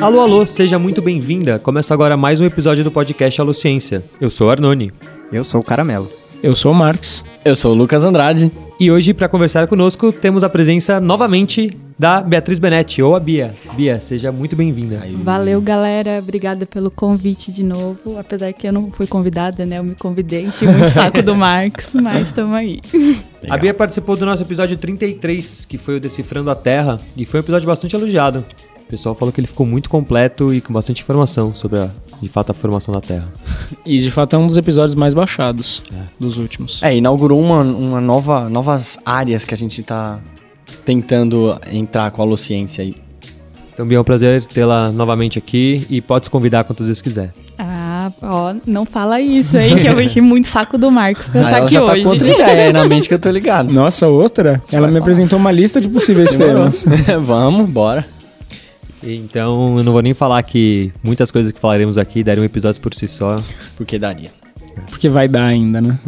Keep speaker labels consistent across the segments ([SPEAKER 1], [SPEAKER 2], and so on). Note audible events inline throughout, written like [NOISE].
[SPEAKER 1] Alô, alô, seja muito bem-vinda. Começa agora mais um episódio do podcast Alô Ciência. Eu sou o Arnone.
[SPEAKER 2] Eu sou o Caramelo.
[SPEAKER 3] Eu sou o Marcos.
[SPEAKER 4] Eu sou o Lucas Andrade.
[SPEAKER 1] E hoje, para conversar conosco, temos a presença novamente da Beatriz Benetti, ou a Bia. Bia, seja muito bem-vinda.
[SPEAKER 5] Valeu, galera. Obrigada pelo convite de novo. Apesar que eu não fui convidada, né? Eu me convidei, tinha muito saco do Marcos, mas estamos aí.
[SPEAKER 1] A Bia participou do nosso episódio 33, que foi o Decifrando a Terra, e foi um episódio bastante elogiado. O pessoal falou que ele ficou muito completo e com bastante informação sobre, a, de fato, a formação da Terra.
[SPEAKER 3] E de fato é um dos episódios mais baixados dos últimos.
[SPEAKER 4] É, inaugurou uma, uma nova, novas áreas que a gente tá tentando entrar com a Luciência aí.
[SPEAKER 1] Então, Bia, é um prazer tê-la novamente aqui e pode se convidar quantas vezes quiser.
[SPEAKER 5] Ah, ó, não fala isso aí, que eu enchi muito saco do Marcos pra
[SPEAKER 4] Ah,
[SPEAKER 5] estar aqui
[SPEAKER 4] já
[SPEAKER 5] hoje.
[SPEAKER 4] tá com outra ideia na mente que eu tô ligado.
[SPEAKER 3] Nossa, outra? Ela me apresentou uma lista de possíveis temas. [LAUGHS]
[SPEAKER 4] Vamos, bora.
[SPEAKER 1] Então, eu não vou nem falar que muitas coisas que falaremos aqui dariam episódios por si só.
[SPEAKER 4] Porque daria.
[SPEAKER 3] Porque vai dar ainda, né?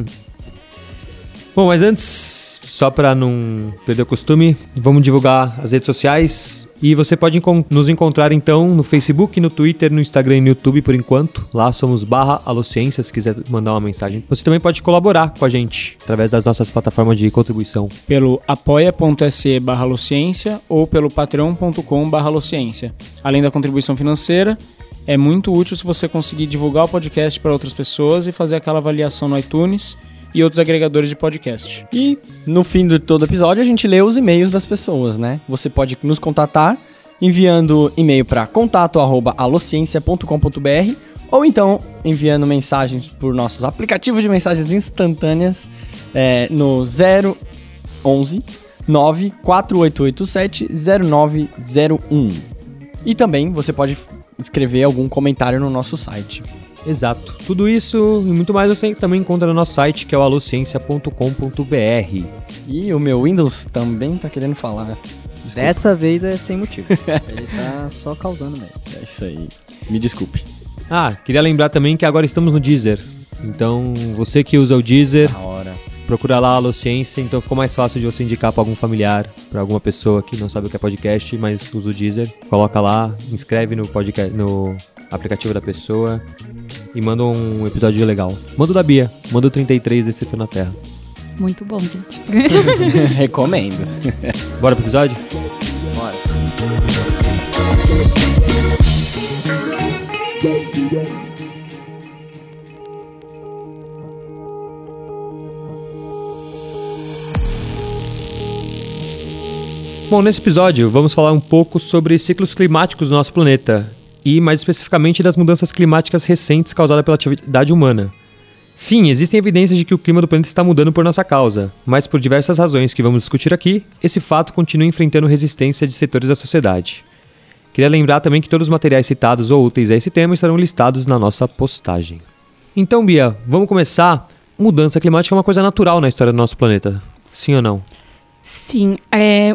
[SPEAKER 1] Bom, mas antes, só para não perder o costume, vamos divulgar as redes sociais. E você pode nos encontrar então no Facebook, no Twitter, no Instagram e no YouTube por enquanto. Lá somos barra Alociência, se quiser mandar uma mensagem. Você também pode colaborar com a gente através das nossas plataformas de contribuição.
[SPEAKER 3] Pelo apoia.se barra Luciência ou pelo patreon.com barra Luciência. Além da contribuição financeira, é muito útil se você conseguir divulgar o podcast para outras pessoas e fazer aquela avaliação no iTunes e outros agregadores de podcast.
[SPEAKER 4] E no fim de todo episódio a gente lê os e-mails das pessoas, né? Você pode nos contatar enviando e-mail para contato@alociencia.com.br ou então enviando mensagens por nossos aplicativos de mensagens instantâneas é, no 011 94887 0901. E também você pode escrever algum comentário no nosso site.
[SPEAKER 1] Exato. Tudo isso e muito mais você também encontra no nosso site, que é o alociência.com.br.
[SPEAKER 4] E o meu Windows também tá querendo falar. Desculpa.
[SPEAKER 2] Dessa vez é sem motivo. [LAUGHS] Ele tá só causando mesmo.
[SPEAKER 4] É isso aí. Me desculpe.
[SPEAKER 1] Ah, queria lembrar também que agora estamos no Deezer. Então, você que usa o Deezer, procura lá a Alociência, então ficou mais fácil de você indicar para algum familiar, para alguma pessoa que não sabe o que é podcast, mas usa o Deezer. Coloca lá, inscreve no podcast, no aplicativo da pessoa e manda um episódio legal. Manda o da Bia, manda o 33 desse Fio na Terra.
[SPEAKER 5] Muito bom, gente. [LAUGHS]
[SPEAKER 4] Recomendo.
[SPEAKER 1] Bora pro episódio? Bom, nesse episódio vamos falar um pouco sobre ciclos climáticos do nosso planeta e, mais especificamente, das mudanças climáticas recentes causadas pela atividade humana. Sim, existem evidências de que o clima do planeta está mudando por nossa causa, mas por diversas razões que vamos discutir aqui, esse fato continua enfrentando resistência de setores da sociedade. Queria lembrar também que todos os materiais citados ou úteis a esse tema estarão listados na nossa postagem. Então, Bia, vamos começar. Mudança climática é uma coisa natural na história do nosso planeta. Sim ou não?
[SPEAKER 5] Sim, é,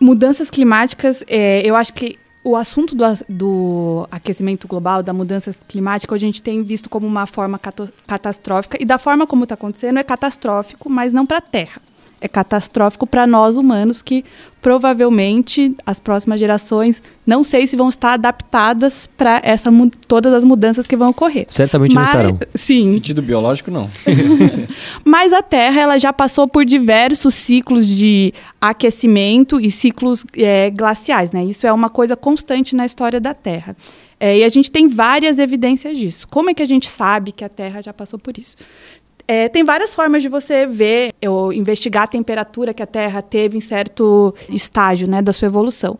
[SPEAKER 5] mudanças climáticas, é, eu acho que o assunto do, do aquecimento global, da mudança climática, a gente tem visto como uma forma catastrófica, e da forma como está acontecendo é catastrófico, mas não para a Terra. É catastrófico para nós humanos, que provavelmente as próximas gerações não sei se vão estar adaptadas para essa todas as mudanças que vão ocorrer.
[SPEAKER 1] Certamente não
[SPEAKER 5] Mas-
[SPEAKER 1] estarão.
[SPEAKER 5] Sim,
[SPEAKER 4] Sentido biológico, não. [LAUGHS]
[SPEAKER 5] mas a Terra ela já passou por diversos ciclos de aquecimento e ciclos é, glaciais, né? Isso é uma coisa constante na história da Terra. É, e a gente tem várias evidências disso. Como é que a gente sabe que a Terra já passou por isso? É, tem várias formas de você ver ou investigar a temperatura que a Terra teve em certo estágio né, da sua evolução.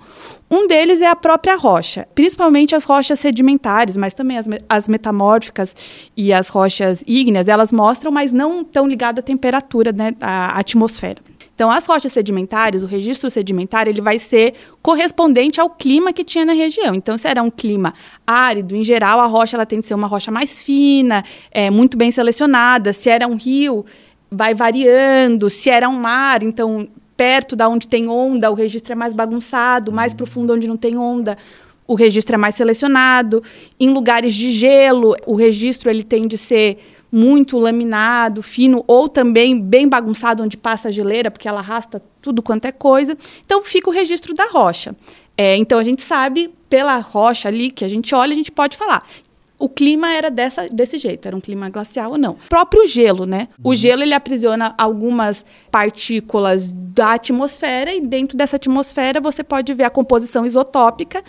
[SPEAKER 5] Um deles é a própria rocha, principalmente as rochas sedimentares, mas também as, as metamórficas e as rochas ígneas, elas mostram, mas não tão ligadas à temperatura né, à atmosfera. Então, as rochas sedimentares, o registro sedimentar, ele vai ser correspondente ao clima que tinha na região. Então, se era um clima árido, em geral, a rocha ela tem que ser uma rocha mais fina, é, muito bem selecionada. Se era um rio, vai variando. Se era um mar, então, perto da onde tem onda, o registro é mais bagunçado. Mais profundo, onde não tem onda, o registro é mais selecionado. Em lugares de gelo, o registro ele tem de ser muito laminado, fino, ou também bem bagunçado, onde passa a geleira, porque ela arrasta tudo quanto é coisa. Então, fica o registro da rocha. É, então a gente sabe, pela rocha ali que a gente olha, a gente pode falar. O clima era dessa, desse jeito, era um clima glacial ou não. O próprio gelo, né? O gelo ele aprisiona algumas partículas da atmosfera e dentro dessa atmosfera você pode ver a composição isotópica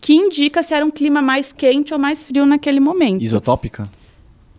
[SPEAKER 5] que indica se era um clima mais quente ou mais frio naquele momento.
[SPEAKER 4] Isotópica?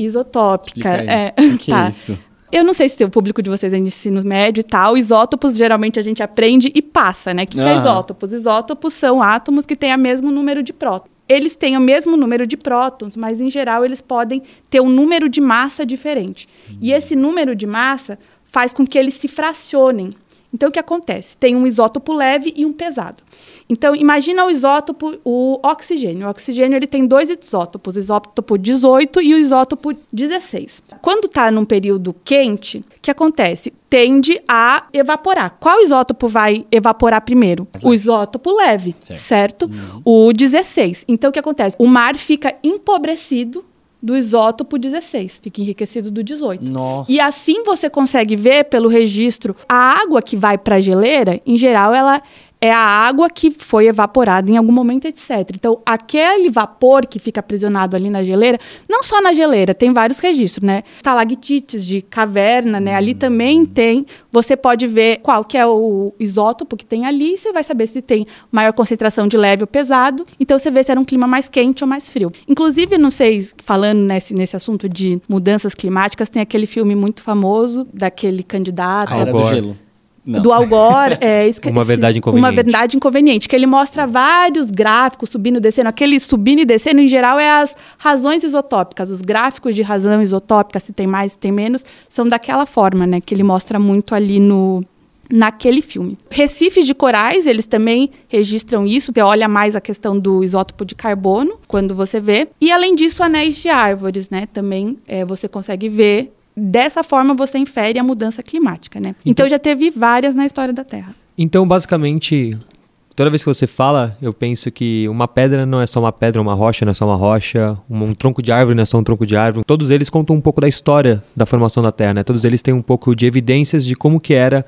[SPEAKER 5] Isotópica. É,
[SPEAKER 4] que
[SPEAKER 5] tá.
[SPEAKER 4] é isso?
[SPEAKER 5] Eu não sei se o público de vocês é de ensino médio e tal. Isótopos, geralmente, a gente aprende e passa, né? O que, que é
[SPEAKER 4] Aham.
[SPEAKER 5] isótopos? Isótopos são átomos que têm o mesmo número de prótons. Eles têm o mesmo número de prótons, mas, em geral, eles podem ter um número de massa diferente. E esse número de massa faz com que eles se fracionem. Então, o que acontece? Tem um isótopo leve e um pesado. Então, imagina o isótopo, o oxigênio. O oxigênio ele tem dois isótopos, o isótopo 18 e o isótopo 16. Quando está num período quente, o que acontece? Tende a evaporar. Qual isótopo vai evaporar primeiro? O isótopo leve, certo? O 16. Então, o que acontece? O mar fica empobrecido do isótopo 16, fica enriquecido do 18.
[SPEAKER 4] Nossa.
[SPEAKER 5] E assim você consegue ver pelo registro a água que vai para a geleira, em geral, ela é a água que foi evaporada em algum momento, etc. Então, aquele vapor que fica aprisionado ali na geleira, não só na geleira, tem vários registros, né? Talactites de caverna, né? Ali também tem. Você pode ver qual que é o isótopo que tem ali, e você vai saber se tem maior concentração de leve ou pesado. Então, você vê se era um clima mais quente ou mais frio. Inclusive, não sei, falando nesse, nesse assunto de mudanças climáticas, tem aquele filme muito famoso daquele candidato
[SPEAKER 4] A Era do. Gelo. Não.
[SPEAKER 5] do Al Gore, é, [LAUGHS] esque-
[SPEAKER 1] Uma verdade
[SPEAKER 5] Uma
[SPEAKER 1] inconveniente.
[SPEAKER 5] verdade inconveniente, que ele mostra vários gráficos subindo e descendo. Aquele subindo e descendo, em geral, é as razões isotópicas. Os gráficos de razão isotópica, se tem mais, se tem menos, são daquela forma, né? Que ele mostra muito ali no naquele filme. Recifes de corais, eles também registram isso. Você olha mais a questão do isótopo de carbono, quando você vê. E, além disso, anéis de árvores, né? Também é, você consegue ver Dessa forma, você infere a mudança climática, né? Então, já teve várias na história da Terra.
[SPEAKER 1] Então, basicamente, toda vez que você fala, eu penso que uma pedra não é só uma pedra, uma rocha não é só uma rocha, um, um tronco de árvore não é só um tronco de árvore. Todos eles contam um pouco da história da formação da Terra, né? Todos eles têm um pouco de evidências de como que era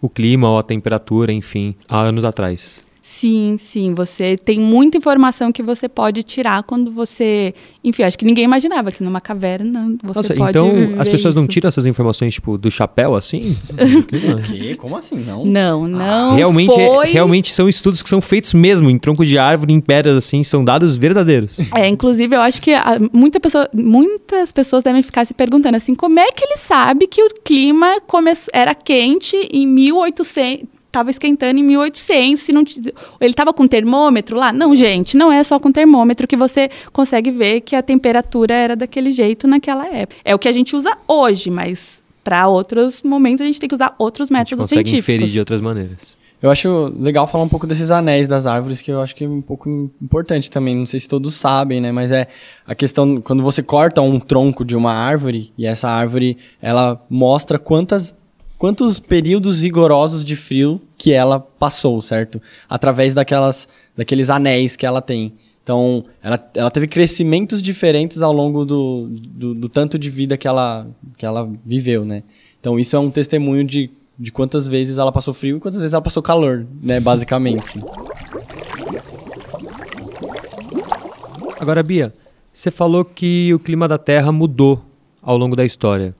[SPEAKER 1] o clima ou a temperatura, enfim, há anos atrás.
[SPEAKER 5] Sim, sim. Você tem muita informação que você pode tirar quando você. Enfim, acho que ninguém imaginava que numa caverna você
[SPEAKER 1] Nossa,
[SPEAKER 5] pode.
[SPEAKER 1] então
[SPEAKER 5] ver
[SPEAKER 1] as pessoas não
[SPEAKER 5] isso.
[SPEAKER 1] tiram essas informações, tipo, do chapéu, assim? [LAUGHS]
[SPEAKER 4] O quê? Como assim? Não.
[SPEAKER 5] Não, não.
[SPEAKER 1] realmente, é-
[SPEAKER 5] foi...
[SPEAKER 1] realmente são estudos que são feitos mesmo, em tronco de árvore, em pedras, assim, são dados verdadeiros.
[SPEAKER 5] É, inclusive, eu acho que a- muita pessoa, muitas pessoas devem ficar se perguntando assim, como é que ele sabe que o clima come- era quente em 1800, estava esquentando em 1800, se não ele estava com termômetro lá? Não, gente, não é só com termômetro que você consegue ver que a temperatura era daquele jeito naquela época. É o que a gente usa hoje, mas para outros momentos a gente tem que usar outros
[SPEAKER 1] A gente
[SPEAKER 5] métodos
[SPEAKER 1] consegue
[SPEAKER 5] científicos.
[SPEAKER 1] inferir de outras maneiras.
[SPEAKER 4] Eu acho legal falar um pouco desses anéis das árvores, que eu acho que é um pouco im- importante também. Não sei se todos sabem, né? Mas é a questão, quando você corta um tronco de uma árvore, e essa árvore, ela mostra quantas, quantos períodos rigorosos de frio que ela passou, certo? Através daquelas, daqueles anéis que ela tem. Então, ela, ela teve crescimentos diferentes ao longo do, do, do tanto de vida que ela, que ela viveu, né? Então, isso é um testemunho de, de quantas vezes ela passou frio e quantas vezes ela passou calor, né? Basicamente.
[SPEAKER 1] Agora, Bia, você falou que o clima da Terra mudou ao longo da história.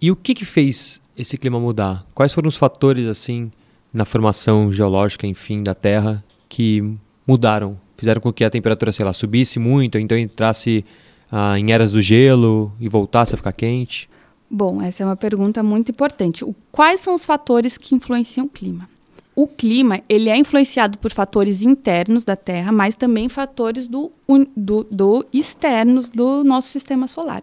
[SPEAKER 1] E o que, que fez esse clima mudar? Quais foram os fatores, assim, na formação geológica, enfim, da Terra, que mudaram? Fizeram com que a temperatura, sei lá, subisse muito, então entrasse ah, em eras do gelo e voltasse a ficar quente?
[SPEAKER 5] Bom, essa é uma pergunta muito importante. O- quais são os fatores que influenciam o clima? O clima ele é influenciado por fatores internos da Terra, mas também fatores do, do, do externos do nosso sistema solar.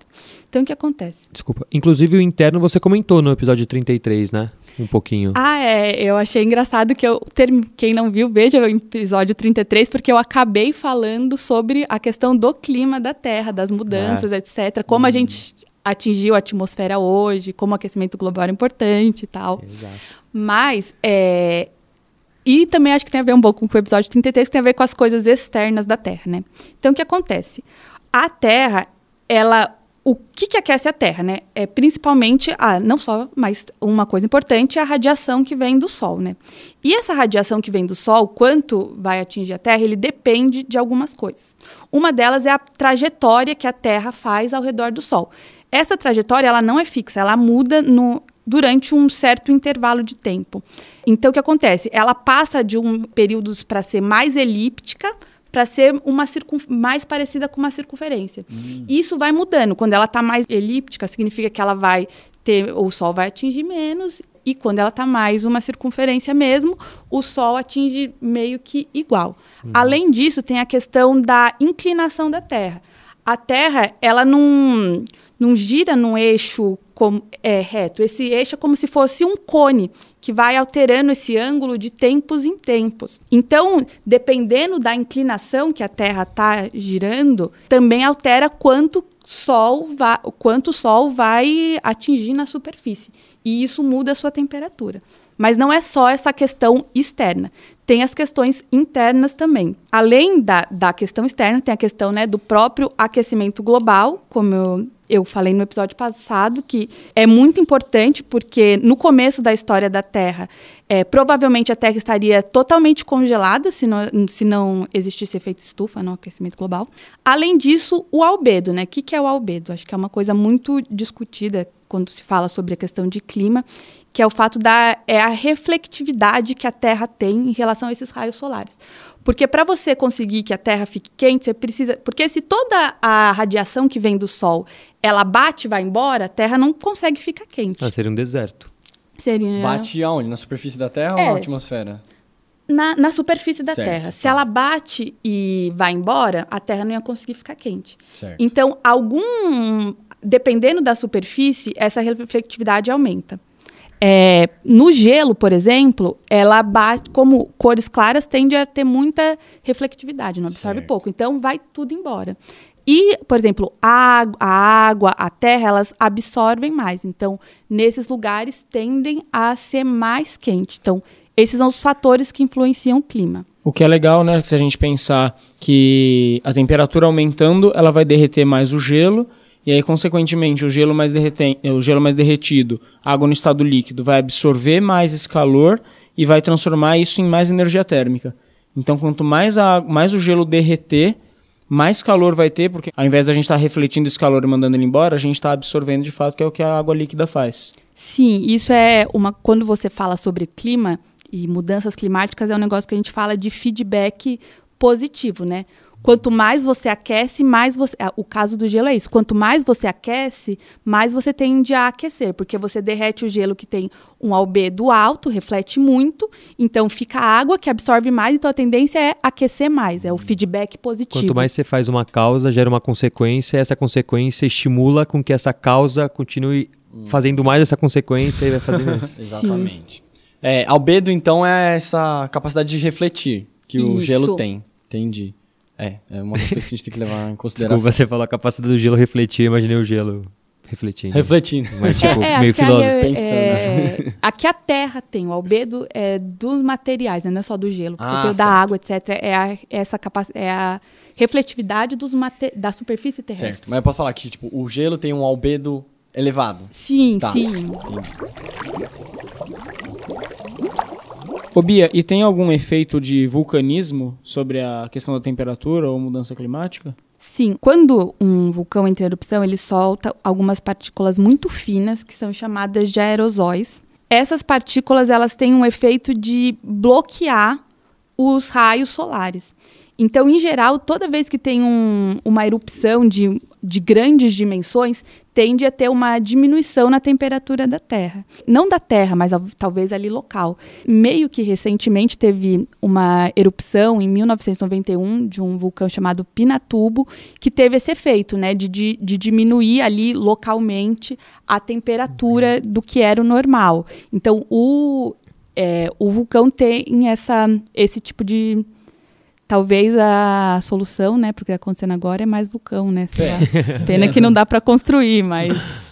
[SPEAKER 5] Então, o que acontece?
[SPEAKER 1] Desculpa. Inclusive, o interno você comentou no episódio 33, né? Um pouquinho.
[SPEAKER 5] Ah, é. Eu achei engraçado que eu. term- Quem não viu, veja o episódio 33, porque eu acabei falando sobre a questão do clima da Terra, das mudanças, etc. Como a gente atingiu a atmosfera hoje, como o aquecimento global era importante e tal.
[SPEAKER 1] Exato.
[SPEAKER 5] Mas, é, e também acho que tem a ver um pouco com o episódio 33, que tem a ver com as coisas externas da Terra, né? Então, o que acontece? A Terra, ela, o que, que aquece a Terra, né? É principalmente, a, não só, mas uma coisa importante é a radiação que vem do Sol, né? E essa radiação que vem do Sol, quanto vai atingir a Terra, ele depende de algumas coisas. Uma delas é a trajetória que a Terra faz ao redor do Sol. Essa trajetória, ela não é fixa, ela muda no, durante um certo intervalo de tempo. Então, o que acontece? Ela passa de um períodos para ser mais elíptica para ser uma mais parecida com uma circunferência. Hum. Isso vai mudando. Quando ela está mais elíptica, significa que ela vai ter o Sol vai atingir menos e quando ela está mais uma circunferência mesmo, o Sol atinge meio que igual. Uhum. Além disso, tem a questão da inclinação da Terra. A Terra, ela não, não gira num eixo com, é, reto. Esse eixo é como se fosse um cone que vai alterando esse ângulo de tempos em tempos. Então, dependendo da inclinação que a Terra está girando, também altera quanto sol vai, quanto o Sol vai atingir na superfície. E isso muda a sua temperatura. Mas não é só essa questão externa. Tem as questões internas também. Além da, da questão externa, tem a questão né, do próprio aquecimento global, como eu eu falei no episódio passado que é muito importante porque no começo da história da Terra, é, provavelmente a Terra estaria totalmente congelada se não, se não existisse efeito estufa, no aquecimento global. Além disso, o albedo, né? O que é o albedo? Acho que é uma coisa muito discutida quando se fala sobre a questão de clima, que é o fato da é a reflectividade que a Terra tem em relação a esses raios solares. Porque para você conseguir que a Terra fique quente, você precisa. Porque se toda a radiação que vem do Sol ela bate e vai embora, a Terra não consegue ficar quente.
[SPEAKER 1] Ah, seria um deserto.
[SPEAKER 5] Seria.
[SPEAKER 4] Bate aonde? Na superfície da Terra é, ou na atmosfera?
[SPEAKER 5] Na, na superfície da certo, Terra. Se tá. ela bate e vai embora, a Terra não ia conseguir ficar quente. Certo. Então, algum. Dependendo da superfície, essa reflectividade aumenta. É, no gelo, por exemplo, ela bate, como cores claras tende a ter muita reflectividade, não absorve certo. pouco. Então vai tudo embora. E, por exemplo, a, a água, a terra, elas absorvem mais. Então, nesses lugares tendem a ser mais quente. Então, esses são os fatores que influenciam o clima.
[SPEAKER 3] O que é legal, né? Se a gente pensar que a temperatura aumentando, ela vai derreter mais o gelo e aí, consequentemente, o gelo mais, derreten o gelo mais derretido, água no estado líquido, vai absorver mais esse calor e vai transformar isso em mais energia térmica. Então, quanto mais, a, mais o gelo derreter, mais calor vai ter, porque ao invés da gente estar tá refletindo esse calor e mandando ele embora, a gente está absorvendo de fato, que é o que a água líquida faz.
[SPEAKER 5] Sim, isso é uma. Quando você fala sobre clima e mudanças climáticas, é um negócio que a gente fala de feedback positivo, né? Quanto mais você aquece, mais você. Ah, o caso do gelo é isso. Quanto mais você aquece, mais você tende a aquecer, porque você derrete o gelo que tem um albedo alto, reflete muito, então fica água que absorve mais, então a tendência é aquecer mais, é o feedback positivo.
[SPEAKER 1] Quanto mais você faz uma causa, gera uma consequência, essa consequência estimula com que essa causa continue fazendo mais essa consequência e vai fazendo [LAUGHS] isso.
[SPEAKER 4] Exatamente. É, albedo, então, é essa capacidade de refletir que isso. o gelo tem. Entendi. É, é uma das coisas que a gente tem que levar em consideração.
[SPEAKER 1] Desculpa, você falou a capacidade do gelo refletir, eu imaginei o gelo refletindo.
[SPEAKER 4] Refletindo.
[SPEAKER 1] Mas, tipo, é, é, meio filósofo. É,
[SPEAKER 5] Pensando. É, aqui a Terra tem, o albedo é dos materiais, né? não é só do gelo. Porque ah, tem o da água, etc. É, a, essa capacidade, é a refletividade dos da superfície terrestre. Certo,
[SPEAKER 4] mas pode falar que tipo, o gelo tem um albedo elevado.
[SPEAKER 5] Sim, tá. sim.
[SPEAKER 3] Ô Bia, e tem algum efeito de vulcanismo sobre a questão da temperatura ou mudança climática?
[SPEAKER 5] Sim, quando um vulcão entra em erupção, ele solta algumas partículas muito finas que são chamadas de aerosóis. Essas partículas elas têm um efeito de bloquear os raios solares. Então, em geral, toda vez que tem um, uma erupção de, de grandes dimensões, tende a ter uma diminuição na temperatura da Terra. Não da Terra, mas talvez ali local. Meio que recentemente teve uma erupção em 1991 de um vulcão chamado Pinatubo, que teve esse efeito, né, de, de, de diminuir ali localmente a temperatura do que era o normal. Então, o, é, o vulcão tem essa, esse tipo de Talvez a solução, né, porque está acontecendo agora é mais vulcão, né? É. Pena que não dá para construir, mas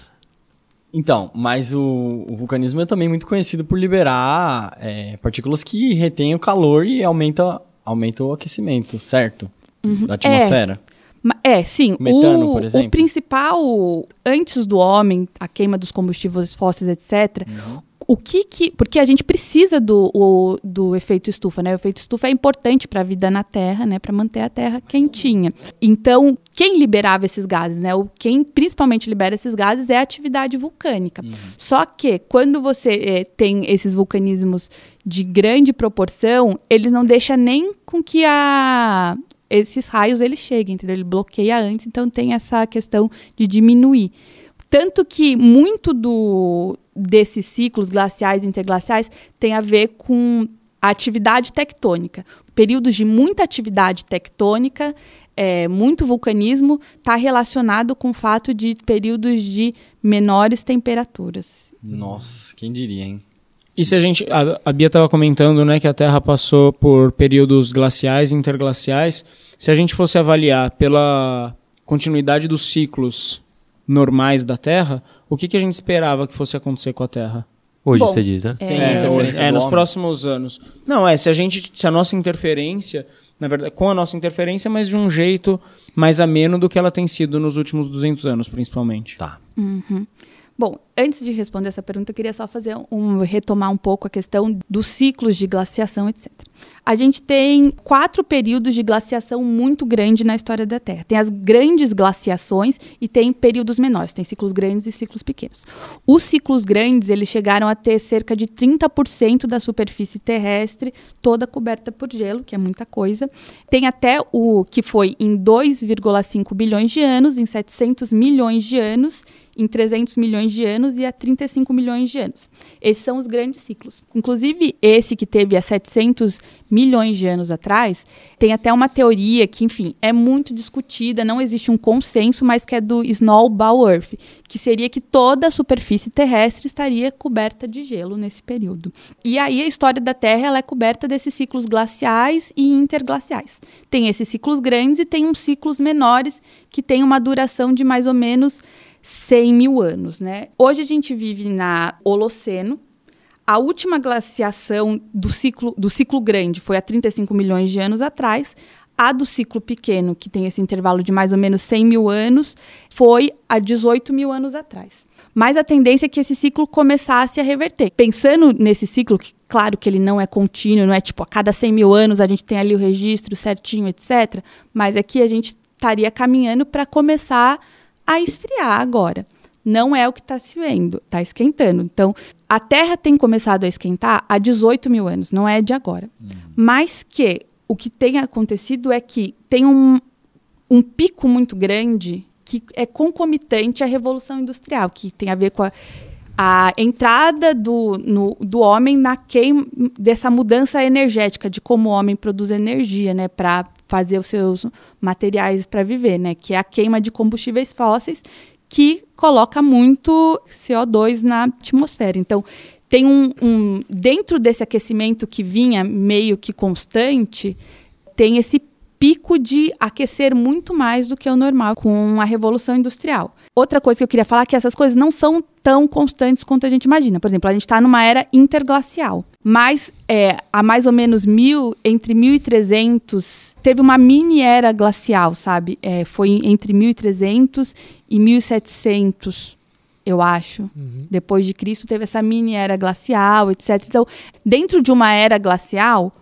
[SPEAKER 4] então, mas o, o, vulcanismo é também muito conhecido por liberar é, partículas que retêm o calor e aumenta, aumenta o aquecimento, certo? Uhum. Da atmosfera.
[SPEAKER 5] É. É, sim.
[SPEAKER 4] Metano,
[SPEAKER 5] o,
[SPEAKER 4] por exemplo?
[SPEAKER 5] o principal, antes do homem, a queima dos combustíveis fósseis, etc.,
[SPEAKER 4] Uhum.
[SPEAKER 5] O que que... Porque a gente precisa do, o- do efeito estufa, né? O efeito estufa é importante para a vida na Terra, né? Para manter a Terra quentinha. Então, quem liberava esses gases, né? O, quem principalmente libera esses gases é a atividade vulcânica. Só que, quando você eh, tem esses vulcanismos de grande proporção, ele não deixa nem com que a esses raios eles cheguem, entendeu? Ele bloqueia antes, então tem essa questão de diminuir. Tanto que muito do desses ciclos glaciais e interglaciais tem a ver com a atividade tectônica. Períodos de muita atividade tectônica, é, muito vulcanismo, está relacionado com o fato de períodos de menores temperaturas.
[SPEAKER 4] Nossa, quem diria, hein?
[SPEAKER 3] E se a gente. A, a Bia estava comentando né, que a Terra passou por períodos glaciais e interglaciais. Se a gente fosse avaliar pela continuidade dos ciclos normais da Terra, o que, que a gente esperava que fosse acontecer com a Terra?
[SPEAKER 1] Hoje
[SPEAKER 5] Bom,
[SPEAKER 1] você diz, né?
[SPEAKER 4] Sem
[SPEAKER 3] É,
[SPEAKER 4] interferência
[SPEAKER 3] hoje- é,
[SPEAKER 4] do
[SPEAKER 3] nos próximos anos. Não, é, se a gente. Se a nossa interferência. Na verdade, com a nossa interferência, mas de um jeito mais ameno do que ela tem sido nos últimos 200 anos, principalmente.
[SPEAKER 4] Tá.
[SPEAKER 5] Bom, antes de responder essa pergunta, eu queria só fazer um retomar um pouco a questão dos ciclos de glaciação, etc. A gente tem quatro períodos de glaciação muito grande na história da Terra. Tem as grandes glaciações e tem períodos menores, tem ciclos grandes e ciclos pequenos. Os ciclos grandes, eles chegaram a ter cerca de 30% da superfície terrestre toda coberta por gelo, que é muita coisa. Tem até o que foi em 2,5 bilhões de anos, em 700 milhões de anos em 300 milhões de anos e a 35 milhões de anos. Esses são os grandes ciclos. Inclusive, esse que teve há 700 milhões de anos atrás, tem até uma teoria que, enfim, é muito discutida, não existe um consenso, mas que é do Snowball Earth, que seria que toda a superfície terrestre estaria coberta de gelo nesse período. E aí a história da Terra ela é coberta desses ciclos glaciais e interglaciais. Tem esses ciclos grandes e tem uns ciclos menores que têm uma duração de mais ou menos 100 mil anos, né? Hoje a gente vive na Holoceno. A última glaciação do ciclo, do ciclo grande foi há 35 milhões de anos atrás. A do ciclo pequeno, que tem esse intervalo de mais ou menos 100 mil anos, foi há 18 mil anos atrás. Mas a tendência é que esse ciclo começasse a reverter. Pensando nesse ciclo, que claro que ele não é contínuo, não é tipo a cada 100 mil anos a gente tem ali o registro certinho, etc. Mas aqui a gente estaria caminhando para começar a esfriar agora. Não é o que está se vendo, está esquentando. Então, a Terra tem começado a esquentar há 18 mil anos, não é de agora. Mas que o que tem acontecido é que tem um, um pico muito grande que é concomitante à Revolução Industrial, que tem a ver com a, a entrada do, no- do homem na queima, dessa mudança energética, de como o homem produz energia, né, para fazer os seus materiais para viver, né, que é a queima de combustíveis fósseis, que coloca muito CO2 na atmosfera. Então, tem um, um dentro desse aquecimento que vinha meio que constante, tem esse pico de aquecer muito mais do que o normal com a revolução industrial. Outra coisa que eu queria falar é que essas coisas não são tão constantes quanto a gente imagina. Por exemplo, a gente está numa era interglacial, mas é, há mais ou menos mil, entre 1300, teve uma mini era glacial, sabe? É, foi entre 1300 e 1700 eu acho. Depois de Cristo teve essa mini era glacial, etc. Então, dentro de uma era glacial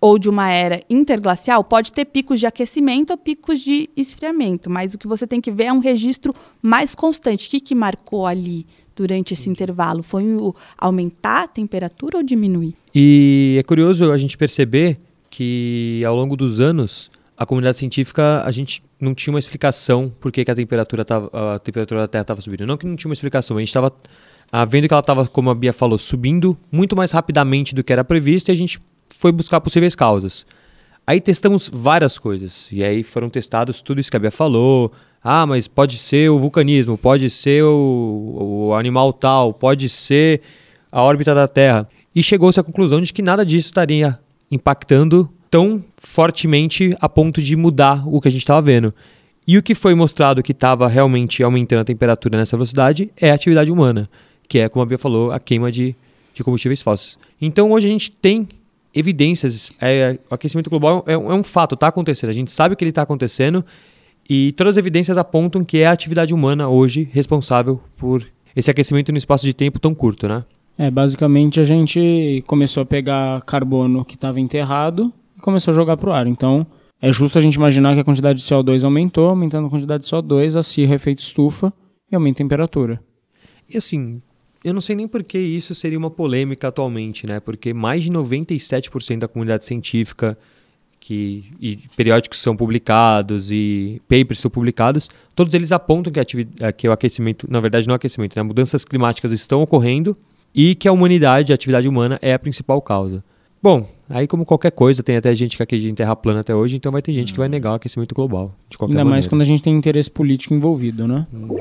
[SPEAKER 5] ou de uma era interglacial, pode ter picos de aquecimento ou picos de esfriamento, mas o que você tem que ver é um registro mais constante. O que, que marcou ali durante esse intervalo? Foi o aumentar a temperatura ou diminuir?
[SPEAKER 1] E é curioso a gente perceber que ao longo dos anos, a comunidade científica, a gente não tinha uma explicação por que, que a, temperatura tava, a temperatura da Terra estava subindo. Não que não tinha uma explicação, a gente estava vendo que ela estava, como a Bia falou, subindo muito mais rapidamente do que era previsto e a gente foi buscar possíveis causas. Aí testamos várias coisas. E aí foram testados tudo isso que a Bia falou. Ah, mas pode ser o vulcanismo, pode ser o, o animal tal, pode ser a órbita da Terra. E chegou-se à conclusão de que nada disso estaria impactando tão fortemente a ponto de mudar o que a gente estava vendo. E o que foi mostrado que estava realmente aumentando a temperatura nessa velocidade é a atividade humana, que é, como a Bia falou, a queima de, de combustíveis fósseis. Então hoje a gente tem evidências, é, o aquecimento global é, é um fato, está acontecendo, a gente sabe que ele está acontecendo E todas as evidências apontam que é a atividade humana hoje responsável por esse aquecimento no espaço de tempo tão curto, né?
[SPEAKER 3] É, basicamente a gente começou a pegar carbono que estava enterrado e começou a jogar para o ar. Então, é justo a gente imaginar que a quantidade de CO2 aumentou, aumentando a quantidade de CO2, acirra o efeito estufa e aumenta a temperatura.
[SPEAKER 1] E assim, eu não sei nem por que isso seria uma polêmica atualmente, né? Porque mais de 97% da comunidade científica que e periódicos são publicados e papers são publicados, todos eles apontam que, a que o aquecimento, na verdade não é aquecimento, né? mudanças climáticas estão ocorrendo e que a humanidade, a atividade humana é a principal causa. Bom, aí como qualquer coisa, tem até gente que acredita em terra plana até hoje, então vai ter gente que vai negar o aquecimento global, de qualquer
[SPEAKER 3] Ainda
[SPEAKER 1] maneira.
[SPEAKER 3] mais quando a gente tem interesse político envolvido, né? Hum.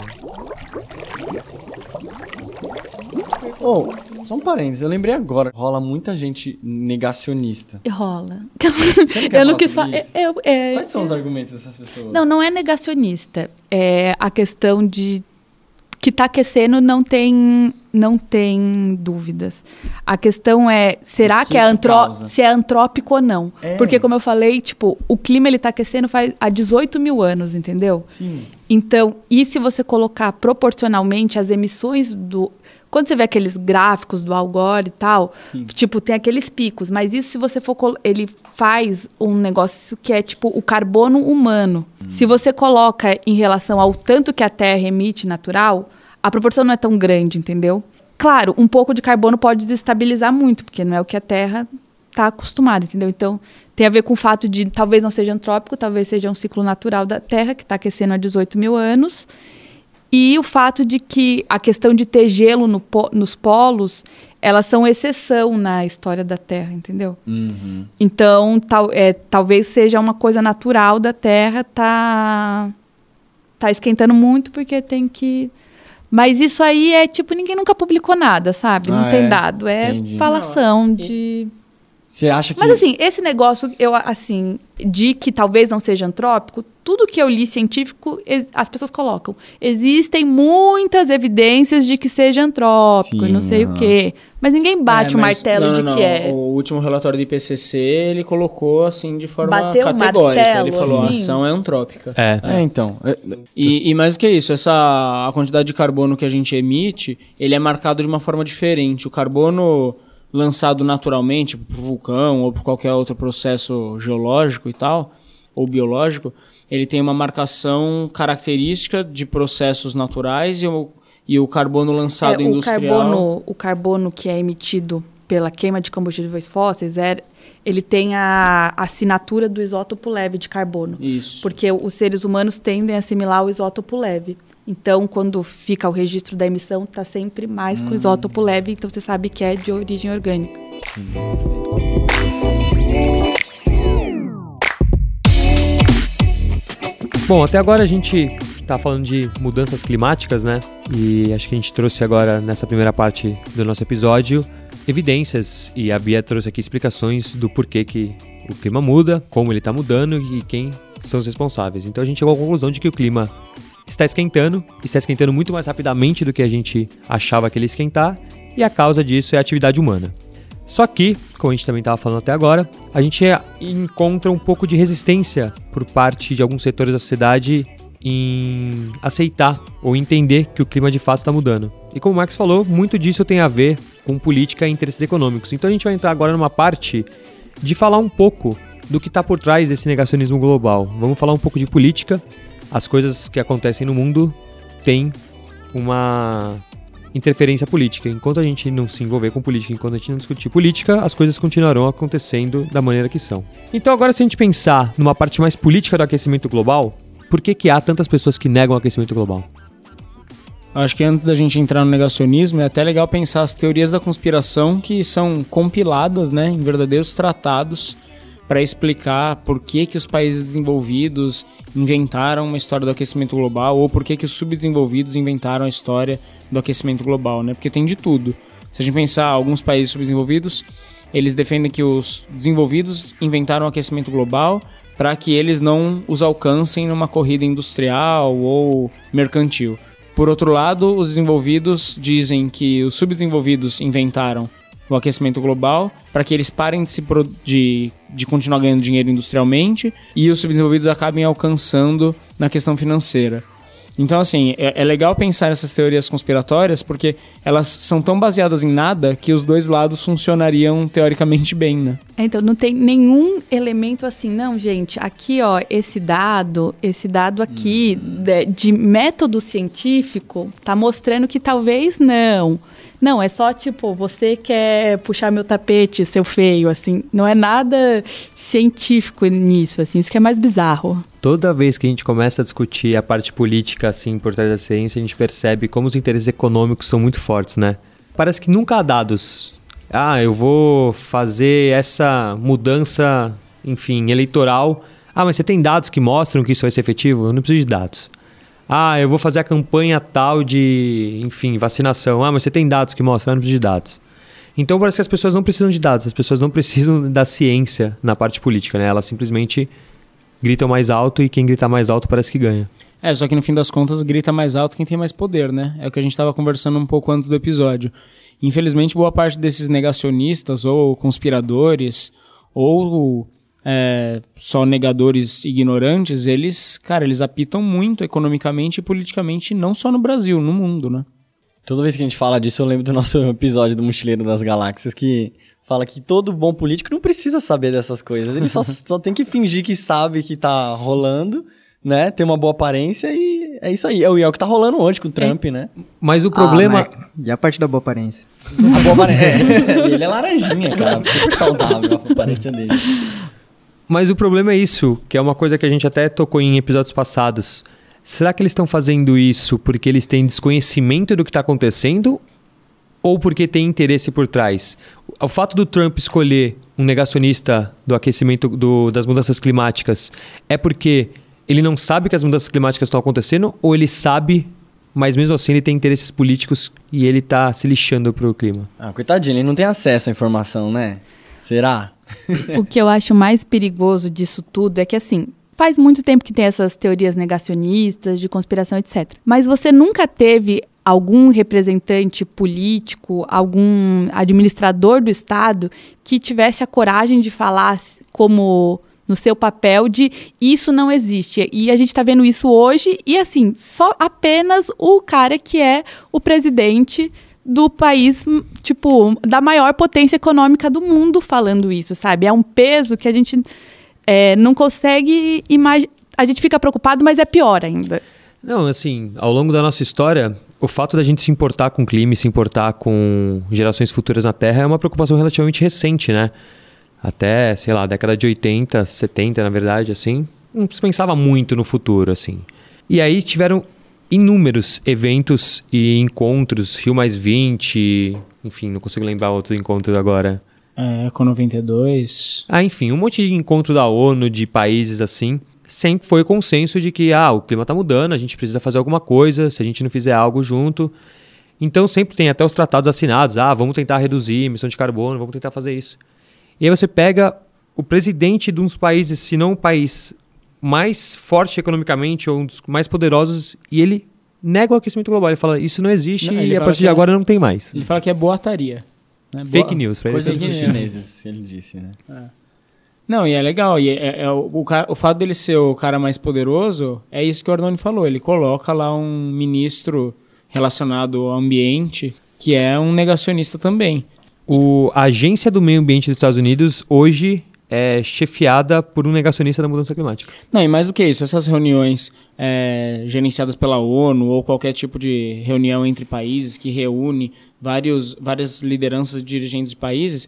[SPEAKER 4] Oh, só um parênteses, eu lembrei agora. Rola muita gente negacionista.
[SPEAKER 5] Rola. [LAUGHS] Eu não quis falar. Eu, é,
[SPEAKER 4] Quais são os argumentos dessas pessoas?
[SPEAKER 5] Não, não é negacionista. É a questão de que está aquecendo não tem não tem dúvidas. A questão é, será que, que, é antró se é antrópico ou não? É. Porque, como eu falei, tipo, o clima ele está aquecendo faz há 18 mil anos, entendeu?
[SPEAKER 4] Sim.
[SPEAKER 5] Então, e se você colocar proporcionalmente as emissões do quando você vê aqueles gráficos do Algor e tal, Sim. tipo, tem aqueles picos. Mas isso, se você for. Ele faz um negócio que é tipo o carbono humano. Hum. Se você coloca em relação ao tanto que a Terra emite natural, a proporção não é tão grande, entendeu? Claro, um pouco de carbono pode desestabilizar muito, porque não é o que a Terra está acostumada, entendeu? Então, tem a ver com o fato de talvez não seja antrópico, talvez seja um ciclo natural da Terra, que está aquecendo há 18 mil anos. E o fato de que a questão de ter gelo no, nos polos, elas são exceção na história da Terra, entendeu?
[SPEAKER 4] Uhum.
[SPEAKER 5] Então, tal, é, talvez seja uma coisa natural da Terra tá, tá esquentando muito porque tem que... Mas isso aí é tipo, ninguém nunca publicou nada, sabe? Ah, Não tem é? dado. É Entendi. falação Não, de...
[SPEAKER 4] Você acha que.
[SPEAKER 5] Mas assim, esse negócio, eu, assim, de que talvez não seja antrópico, tudo que eu li científico, as pessoas colocam. Existem muitas evidências de que seja antrópico Sim, e não sei uh -huh. o quê. Mas ninguém bate é, o martelo
[SPEAKER 3] não,
[SPEAKER 5] de
[SPEAKER 3] não,
[SPEAKER 5] que é.
[SPEAKER 3] O último relatório do IPCC, ele colocou assim de forma Bateu categórica. Martelo, ele falou, assim. a ação é antrópica.
[SPEAKER 4] É, é. é então.
[SPEAKER 3] E, e, mais do que isso, essa a quantidade de carbono que a gente emite, ele é marcado de uma forma diferente. O carbono lançado naturalmente por vulcão ou por qualquer outro processo geológico e tal, ou biológico, ele tem uma marcação característica de processos naturais e o, e o carbono lançado
[SPEAKER 5] é,
[SPEAKER 3] industrial.
[SPEAKER 5] O carbono, o carbono que é emitido pela queima de combustíveis fósseis é, ele tem a assinatura do isótopo leve de carbono.
[SPEAKER 3] Isso.
[SPEAKER 5] Porque os seres humanos tendem a assimilar o isótopo leve. Então, quando fica o registro da emissão, está sempre mais hum. com isótopo leve, então você sabe que é de origem orgânica.
[SPEAKER 1] Bom, até agora a gente está falando de mudanças climáticas, né? E acho que a gente trouxe agora, nessa primeira parte do nosso episódio, evidências. E a Bia trouxe aqui explicações do porquê que o clima muda, como ele está mudando e quem são os responsáveis. Então a gente chegou à conclusão de que o clima está esquentando, está esquentando muito mais rapidamente do que a gente achava que ele esquentar, e a causa disso é a atividade humana. Só que, como a gente também estava falando até agora, a gente encontra um pouco de resistência por parte de alguns setores da sociedade em aceitar ou entender que o clima de fato está mudando. E como o Max falou, muito disso tem a ver com política e interesses econômicos. Então a gente vai entrar agora numa parte de falar um pouco do que está por trás desse negacionismo global. Vamos falar um pouco de política as coisas que acontecem no mundo têm uma interferência política. Enquanto a gente não se envolver com política, enquanto a gente não discutir política, as coisas continuarão acontecendo da maneira que são. Então agora se a gente pensar numa parte mais política do aquecimento global, por que, que há tantas pessoas que negam o aquecimento global?
[SPEAKER 3] Acho que antes da gente entrar no negacionismo, é até legal pensar as teorias da conspiração que são compiladas né, em verdadeiros tratados para explicar por que, que os países desenvolvidos inventaram uma história do aquecimento global ou por que, que os subdesenvolvidos inventaram a história do aquecimento global, né? Porque tem de tudo. Se a gente pensar alguns países subdesenvolvidos, eles defendem que os desenvolvidos inventaram o aquecimento global para que eles não os alcancem numa corrida industrial ou mercantil. Por outro lado, os desenvolvidos dizem que os subdesenvolvidos inventaram o aquecimento global, para que eles parem de, se de, de continuar ganhando dinheiro industrialmente e os subdesenvolvidos acabem alcançando na questão financeira. Então, assim, é, é, legal pensar nessas teorias conspiratórias porque elas são tão baseadas em nada que os dois lados funcionariam teoricamente bem, né?
[SPEAKER 5] É, então, não tem nenhum elemento assim, não, gente, aqui, ó, esse dado, esse dado aqui hum. de, de método científico tá mostrando que talvez não. Não, é só tipo, você quer puxar meu tapete, seu feio, assim. Não é nada científico nisso, assim. Isso que é mais bizarro.
[SPEAKER 1] Toda vez que a gente começa a discutir a parte política, assim, por trás da ciência, a gente percebe como os interesses econômicos são muito fortes, né? Parece que nunca há dados. Ah, eu vou fazer essa mudança, enfim, eleitoral. Ah, mas você tem dados que mostram que isso vai ser efetivo? Eu não preciso de dados. Ah, eu vou fazer a campanha tal de, enfim, vacinação. Ah, mas você tem dados que mostram, não de dados. Então parece que as pessoas não precisam de dados, as pessoas não precisam [LAUGHS] da ciência na parte política, né? Elas simplesmente gritam mais alto e quem grita mais alto parece que ganha.
[SPEAKER 3] É, só que no fim das contas grita mais alto quem tem mais poder, né? É o que a gente estava conversando um pouco antes do episódio. Infelizmente, boa parte desses negacionistas ou conspiradores ou é, só negadores ignorantes, eles, cara, eles apitam muito economicamente e politicamente, não só no Brasil, no mundo, né?
[SPEAKER 4] Toda vez que a gente fala disso, eu lembro do nosso [LAUGHS] episódio do Mochileiro das Galáxias, que fala que todo bom político não precisa saber dessas coisas. Ele só, [LAUGHS] só tem que fingir que sabe que tá rolando, né? Ter uma boa aparência e é isso aí. É o, é o que tá rolando hoje com o Trump, é. né?
[SPEAKER 1] Mas o problema. Ah,
[SPEAKER 2] mas... E a parte da boa aparência? [LAUGHS]
[SPEAKER 4] A boa aparência. É. ele é laranjinha, cara. Super saudável a aparência dele.
[SPEAKER 1] Mas o problema é isso, que é uma coisa que a gente até tocou em episódios passados. Será que eles estão fazendo isso porque eles têm desconhecimento do que está acontecendo ou porque tem interesse por trás? O fato do Trump escolher um negacionista do aquecimento do, das mudanças climáticas é porque ele não sabe que as mudanças climáticas estão acontecendo ou ele sabe, mas mesmo assim ele tem interesses políticos e ele está se lixando para o clima?
[SPEAKER 4] Ah, coitadinho, ele não tem acesso à informação, né? Será?
[SPEAKER 5] O que eu acho mais perigoso disso tudo é que, assim, faz muito tempo que tem essas teorias negacionistas, de conspiração, etc. Mas você nunca teve algum representante político, algum administrador do Estado que tivesse a coragem de falar como no seu papel de isso não existe. E a gente está vendo isso hoje e assim, só apenas o cara que é o presidente do país, tipo, da maior potência econômica do mundo falando isso, sabe? É um peso que a gente é, não consegue imaginar. A gente fica preocupado, mas é pior ainda.
[SPEAKER 1] Não, assim, ao longo da nossa história, o fato da gente se importar com o clima e se importar com gerações futuras na Terra é uma preocupação relativamente recente, né? Até, sei lá, década de 80, 70, na verdade, assim, não se pensava muito no futuro, assim. E aí tiveram inúmeros eventos e encontros, Rio Mais 20, enfim, não consigo lembrar outro encontro agora.
[SPEAKER 3] É, Eco 92.
[SPEAKER 1] Ah, enfim, um monte de encontro da ONU, de países assim. Sempre foi consenso de que, ah, o clima está mudando, a gente precisa fazer alguma coisa, se a gente não fizer algo junto. Então sempre tem até os tratados assinados, ah, vamos tentar reduzir a emissão de carbono, vamos tentar fazer isso. E aí você pega o presidente de uns países, se não o país mais forte economicamente ou um dos mais poderosos e ele nega o aquecimento global. Ele fala isso não existe não, e a partir de é, agora não tem mais.
[SPEAKER 3] Ele fala que é boataria.
[SPEAKER 1] Né? Fake boa, news
[SPEAKER 4] para ele. Coisa dos chineses, ele disse, né?
[SPEAKER 3] É. Não, e é legal. E é, é, é, o, o, cara, o fato dele ser o cara mais poderoso é isso que o Ordoni falou. Ele coloca lá um ministro relacionado ao ambiente que é um negacionista também.
[SPEAKER 1] O, a Agência do Meio Ambiente dos Estados Unidos hoje é chefiada por um negacionista da mudança climática.
[SPEAKER 3] Não, e mais do que isso, essas reuniões é, gerenciadas pela ONU ou qualquer tipo de reunião entre países que reúne vários, várias lideranças dirigentes de países,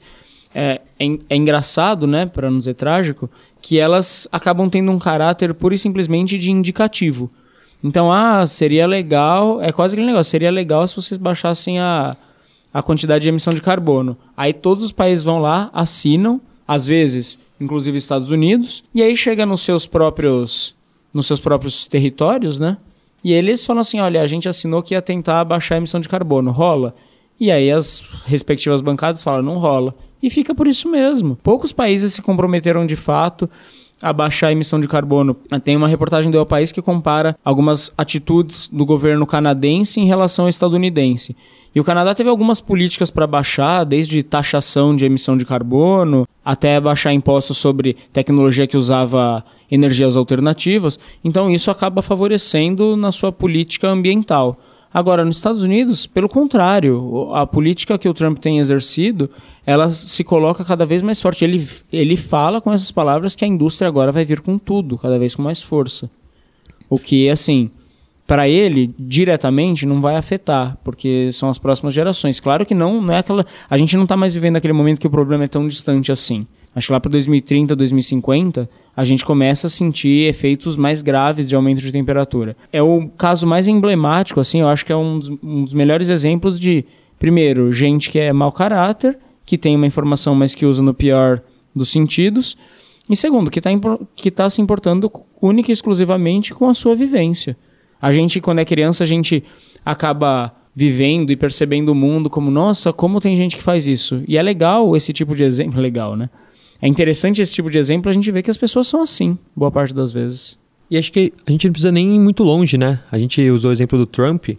[SPEAKER 3] é, é, é engraçado, né, para não dizer trágico, que elas acabam tendo um caráter pura e simplesmente de indicativo. Então, ah, seria legal, é quase aquele negócio, seria legal se vocês baixassem a, a quantidade de emissão de carbono. Aí todos os países vão lá, assinam, às vezes, inclusive Estados Unidos, e aí chega nos seus próprios nos seus próprios territórios, né? E eles falam assim, olha, a gente assinou que ia tentar baixar a emissão de carbono, rola? E aí as respectivas bancadas falam, não rola. E fica por isso mesmo. Poucos países se comprometeram de fato a baixar a emissão de carbono. Tem uma reportagem do El País que compara algumas atitudes do governo canadense em relação ao estadunidense. E o Canadá teve algumas políticas para baixar, desde taxação de emissão de carbono, até baixar impostos sobre tecnologia que usava energias alternativas. Então isso acaba favorecendo na sua política ambiental. Agora, nos Estados Unidos, pelo contrário, a política que o Trump tem exercido, ela se coloca cada vez mais forte. Ele, ele fala com essas palavras que a indústria agora vai vir com tudo, cada vez com mais força. O que, assim, para ele, diretamente, não vai afetar, porque são as próximas gerações. Claro que não, não é aquela. A gente não está mais vivendo aquele momento que o problema é tão distante assim. Acho que lá para 2030, 2050, a gente começa a sentir efeitos mais graves de aumento de temperatura. É o caso mais emblemático, assim, eu acho que é um dos, um dos melhores exemplos de, primeiro, gente que é mau caráter, que tem uma informação, mas que usa no pior dos sentidos, e segundo, que está tá se importando única e exclusivamente com a sua vivência. A gente, quando é criança, a gente acaba vivendo e percebendo o mundo como, nossa, como tem gente que faz isso. E é legal esse tipo de exemplo, legal, né? é interessante esse tipo de exemplo, a gente vê que as pessoas são assim, boa parte das vezes.
[SPEAKER 1] E acho que a gente não precisa nem ir muito longe, né? A gente usou o exemplo do Trump,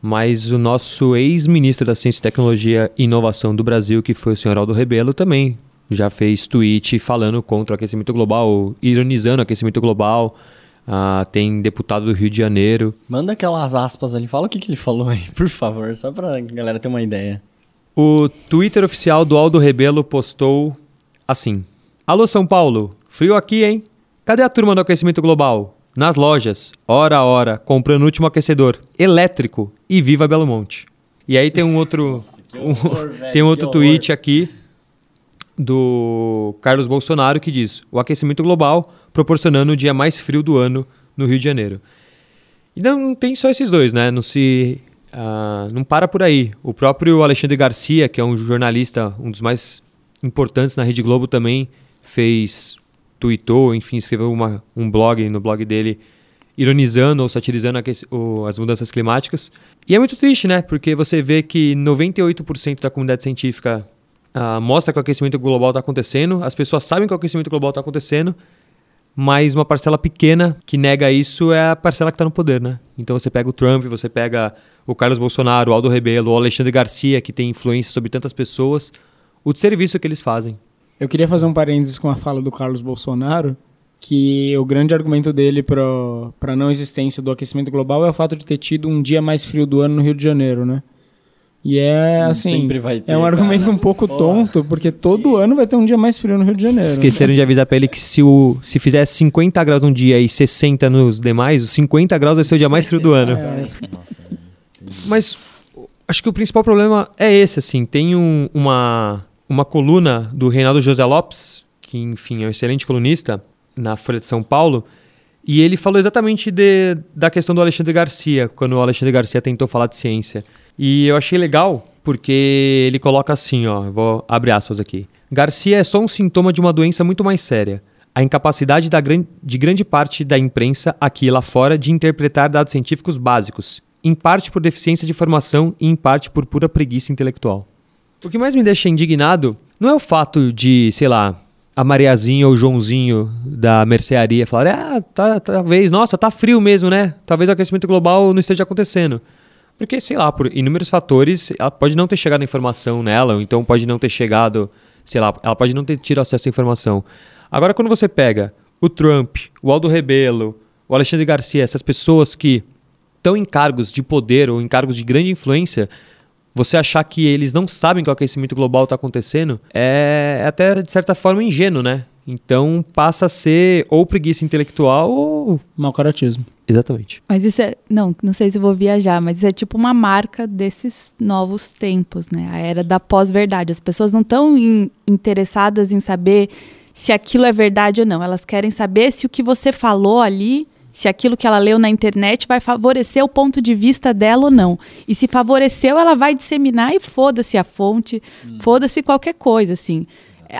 [SPEAKER 1] mas o nosso ex-ministro da Ciência, Tecnologia e Inovação do Brasil, que foi o senhor Aldo Rebelo, também já fez tweet falando contra o aquecimento global, ironizando o aquecimento global. Uh, tem deputado do Rio de Janeiro.
[SPEAKER 4] Manda aquelas aspas ali, fala o que, que ele falou aí, [LAUGHS] por favor, só pra galera ter uma ideia.
[SPEAKER 1] O Twitter oficial do Aldo Rebelo postou assim: Alô São Paulo, frio aqui, hein? Cadê a turma do aquecimento global? Nas lojas, hora a hora, comprando o último aquecedor elétrico e viva Belo Monte. E aí tem um outro Nossa, horror, um, [LAUGHS] tem um outro tweet aqui do Carlos Bolsonaro que diz: "O aquecimento global proporcionando o dia mais frio do ano no Rio de Janeiro". E não tem só esses dois, né? Não se uh, não para por aí. O próprio Alexandre Garcia, que é um jornalista, um dos mais importantes na Rede Globo também fez, tweetou, enfim, escreveu uma, um blog no blog dele ironizando ou satirizando as mudanças climáticas. E é muito triste, né? Porque você vê que 98% da comunidade científica uh, mostra que o aquecimento global está acontecendo, as pessoas sabem que o aquecimento global está acontecendo, mas uma parcela pequena que nega isso é a parcela que está no poder, né? Então você pega o Trump, você pega o Carlos Bolsonaro, o Aldo Rebelo, o Alexandre Garcia, que tem influência sobre tantas pessoas, o serviço que eles fazem.
[SPEAKER 3] Eu queria fazer um parênteses com a fala do Carlos Bolsonaro, que o grande argumento dele para a não existência do aquecimento global é o fato de ter tido um dia mais frio do ano no Rio de Janeiro, né? E é assim, ter, é um argumento cara. um pouco Porra. tonto, porque todo Sim. ano vai ter um dia mais frio no Rio de Janeiro.
[SPEAKER 1] Esqueceram né? de avisar para ele que se, o, se fizesse 50 graus num dia e 60 nos demais, os 50 graus vai ser o dia mais frio do ano. É. [LAUGHS] Mas acho que o principal problema é esse, assim, tem um, uma uma coluna do Reinaldo José Lopes, que enfim é um excelente colunista na Folha de São Paulo, e ele falou exatamente de, da questão do Alexandre Garcia, quando o Alexandre Garcia tentou falar de ciência. E eu achei legal porque ele coloca assim, ó, vou abrir aspas aqui. Garcia é só um sintoma de uma doença muito mais séria. A incapacidade da de grande parte da imprensa aqui e lá fora de interpretar dados científicos básicos, em parte por deficiência de formação e em parte por pura preguiça intelectual. O que mais me deixa indignado não é o fato de, sei lá, a Mariazinha ou o Joãozinho da mercearia falar, ah, tá, talvez, nossa, tá frio mesmo, né? Talvez o aquecimento global não esteja acontecendo. Porque, sei lá, por inúmeros fatores, ela pode não ter chegado a informação nela, ou então pode não ter chegado, sei lá, ela pode não ter tido acesso à informação. Agora, quando você pega o Trump, o Aldo Rebelo, o Alexandre Garcia, essas pessoas que estão em cargos de poder ou em cargos de grande influência, você achar que eles não sabem que o aquecimento global está acontecendo é até, de certa forma, ingênuo, né? Então passa a ser ou preguiça intelectual ou.
[SPEAKER 3] Mau caratismo.
[SPEAKER 1] Exatamente.
[SPEAKER 5] Mas isso é. Não, não sei se vou viajar, mas isso é tipo uma marca desses novos tempos, né? A era da pós-verdade. As pessoas não estão interessadas em saber se aquilo é verdade ou não. Elas querem saber se o que você falou ali se aquilo que ela leu na internet vai favorecer o ponto de vista dela ou não. E se favoreceu, ela vai disseminar e foda-se a fonte, hum. foda-se qualquer coisa, assim.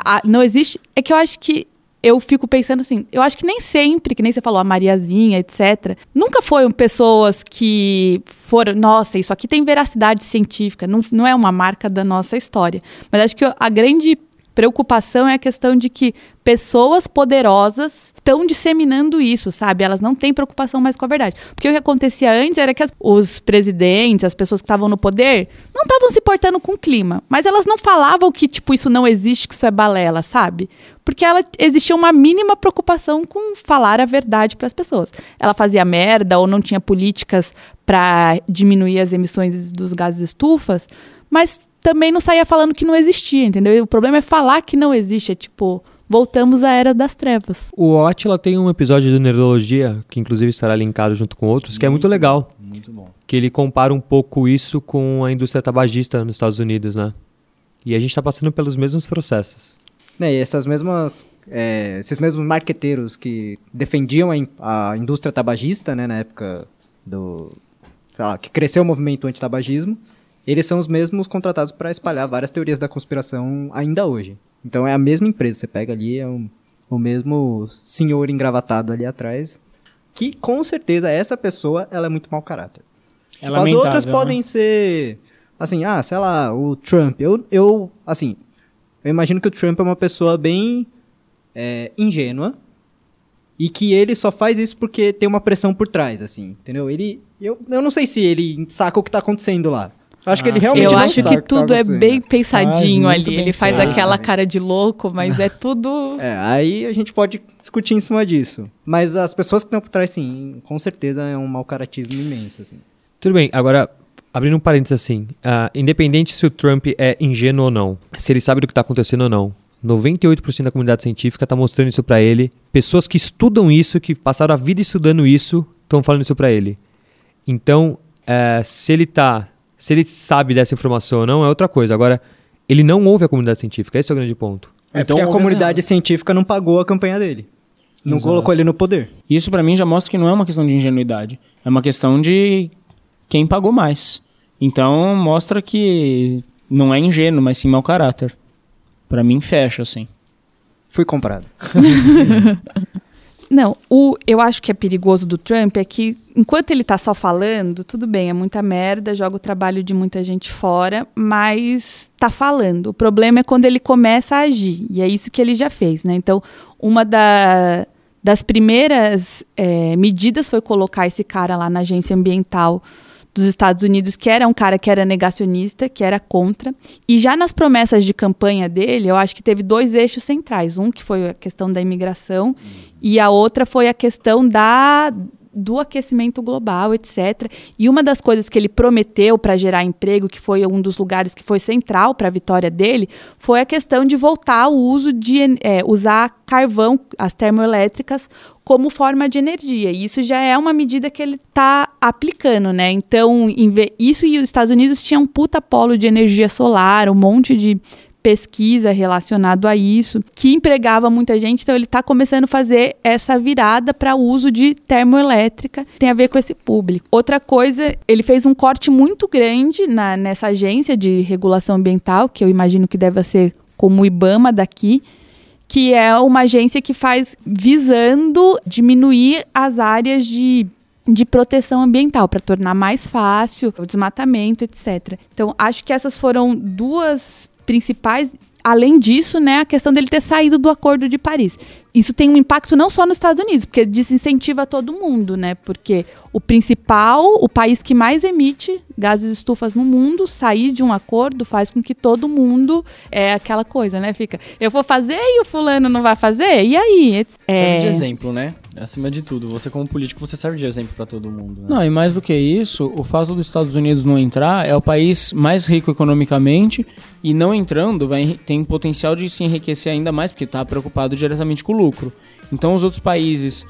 [SPEAKER 5] A, não existe. É que eu acho que eu fico pensando assim, eu acho que nem sempre, que nem você falou, a Mariazinha, etc., nunca foram pessoas que foram, nossa, isso aqui tem veracidade científica, não, não é uma marca da nossa história. Mas acho que a grande preocupação é a questão de que pessoas poderosas estão disseminando isso, sabe? Elas não têm preocupação mais com a verdade. Porque o que acontecia antes era que as, os presidentes, as pessoas que estavam no poder, não estavam se portando com o clima. Mas elas não falavam que, tipo, isso não existe, que isso é balela, sabe? Porque ela existia uma mínima preocupação com falar a verdade para as pessoas. Ela fazia merda ou não tinha políticas para diminuir as emissões dos gases estufas, mas também não saía falando que não existia, entendeu? E o problema é falar que não existe, é tipo, voltamos à era das trevas.
[SPEAKER 1] O Atila tem um episódio do Nerdologia, que inclusive estará linkado junto com outros, que é muito legal.
[SPEAKER 2] Muito bom.
[SPEAKER 1] Que ele compara um pouco isso com a indústria tabagista nos Estados Unidos, né? E a gente está passando pelos mesmos processos.
[SPEAKER 2] Né, e essas mesmas, é, esses mesmos marqueteiros que defendiam a, in- a indústria tabagista, né, na época do, sei lá, que cresceu o movimento antitabagismo, eles são os mesmos contratados para espalhar várias teorias da conspiração ainda hoje. Então é a mesma empresa, você pega ali, é um- o mesmo senhor engravatado ali atrás, que com certeza essa pessoa, ela é muito mau caráter.
[SPEAKER 3] É
[SPEAKER 2] As
[SPEAKER 3] lamentável,
[SPEAKER 2] outras
[SPEAKER 3] né?
[SPEAKER 2] podem ser, assim, ah, sei lá, o Trump. Eu, eu assim, eu imagino que o Trump é uma pessoa bem é, ingênua e que ele só faz isso porque tem uma pressão por trás, assim, entendeu? Ele, eu, eu não sei se ele saca o que tá acontecendo lá. Eu acho que ele
[SPEAKER 3] Ah,
[SPEAKER 2] realmente
[SPEAKER 5] Eu
[SPEAKER 2] não
[SPEAKER 5] acho
[SPEAKER 2] sabe
[SPEAKER 5] que
[SPEAKER 2] tá
[SPEAKER 5] tudo é
[SPEAKER 2] acontecendo.
[SPEAKER 5] bem pensadinho
[SPEAKER 3] Faz
[SPEAKER 5] ali.
[SPEAKER 3] bem
[SPEAKER 5] Ele faz
[SPEAKER 3] feito.
[SPEAKER 5] aquela cara de louco, mas é tudo.
[SPEAKER 2] É, aí a gente pode discutir em cima disso. Mas as pessoas que estão por trás, sim, com certeza é um mau caratismo imenso, assim.
[SPEAKER 1] Tudo bem, agora, abrindo um parênteses assim, ah, independente se o Trump é ingênuo ou não, se ele sabe do que está acontecendo ou não, 98% da comunidade científica está mostrando isso para ele. Pessoas que estudam isso, que passaram a vida estudando isso, estão falando isso para ele. Então, eh, se ele tá, se ele sabe dessa informação ou não, é outra coisa. Agora, ele não ouve a comunidade científica, esse é o grande ponto.
[SPEAKER 2] É
[SPEAKER 3] Então,
[SPEAKER 2] porque a comunidade científica não pagou a campanha dele. Não
[SPEAKER 3] Exato.
[SPEAKER 2] colocou ele no poder.
[SPEAKER 3] Isso pra mim já mostra que não é uma questão de ingenuidade, é uma questão de quem pagou mais. Então mostra que não é ingênuo, mas sim mau caráter. Pra mim fecha assim.
[SPEAKER 2] Fui comprado. [LAUGHS]
[SPEAKER 5] Não, o, eu acho que é perigoso do Trump é que, enquanto ele tá só falando, tudo bem, é muita merda, joga o trabalho de muita gente fora, mas tá falando. O problema é quando ele começa a agir, e é isso que ele já fez, né? Então, uma da- das primeiras eh, medidas foi colocar esse cara lá na agência ambiental dos Estados Unidos, que era um cara que era negacionista, que era contra. E já nas promessas de campanha dele, eu acho que teve dois eixos centrais. Um que foi a questão da imigração e a outra foi a questão da do aquecimento global, etc. E uma das coisas que ele prometeu para gerar emprego, que foi um dos lugares que foi central para a vitória dele, foi a questão de voltar ao uso de é, usar carvão, as termoelétricas, como forma de energia. E isso já é uma medida que ele está aplicando, né? Então, isso e os Estados Unidos tinham um puta polo de energia solar, um monte de pesquisa relacionado a isso, que empregava muita gente, então ele está começando a fazer essa virada para uso de termoelétrica, tem a ver com esse público. Outra coisa, ele fez um corte muito grande na, nessa agência de regulação ambiental, que eu imagino que deve ser como o IBAMA daqui, que é uma agência que faz visando diminuir as áreas de de proteção ambiental para tornar mais fácil o desmatamento, etc. Então, acho que essas foram duas principais. Além disso, né, a questão dele ter saído do Acordo de Paris. Isso tem um impacto não só nos Estados Unidos, porque desincentiva todo mundo, né? Porque o principal, o país que mais emite gases estufas no mundo, sair de um acordo faz com que todo mundo é aquela coisa, né? Fica, eu vou fazer e o fulano não vai fazer? E aí?
[SPEAKER 4] De
[SPEAKER 5] É,
[SPEAKER 4] exemplo, né? Acima de tudo, você como político, você serve de exemplo pra todo mundo. Né?
[SPEAKER 3] Não, e mais do que isso, o fato dos Estados Unidos não entrar é o país mais rico economicamente e não entrando vai, tem potencial de se enriquecer ainda mais porque está preocupado diretamente com o lucro. Então os outros países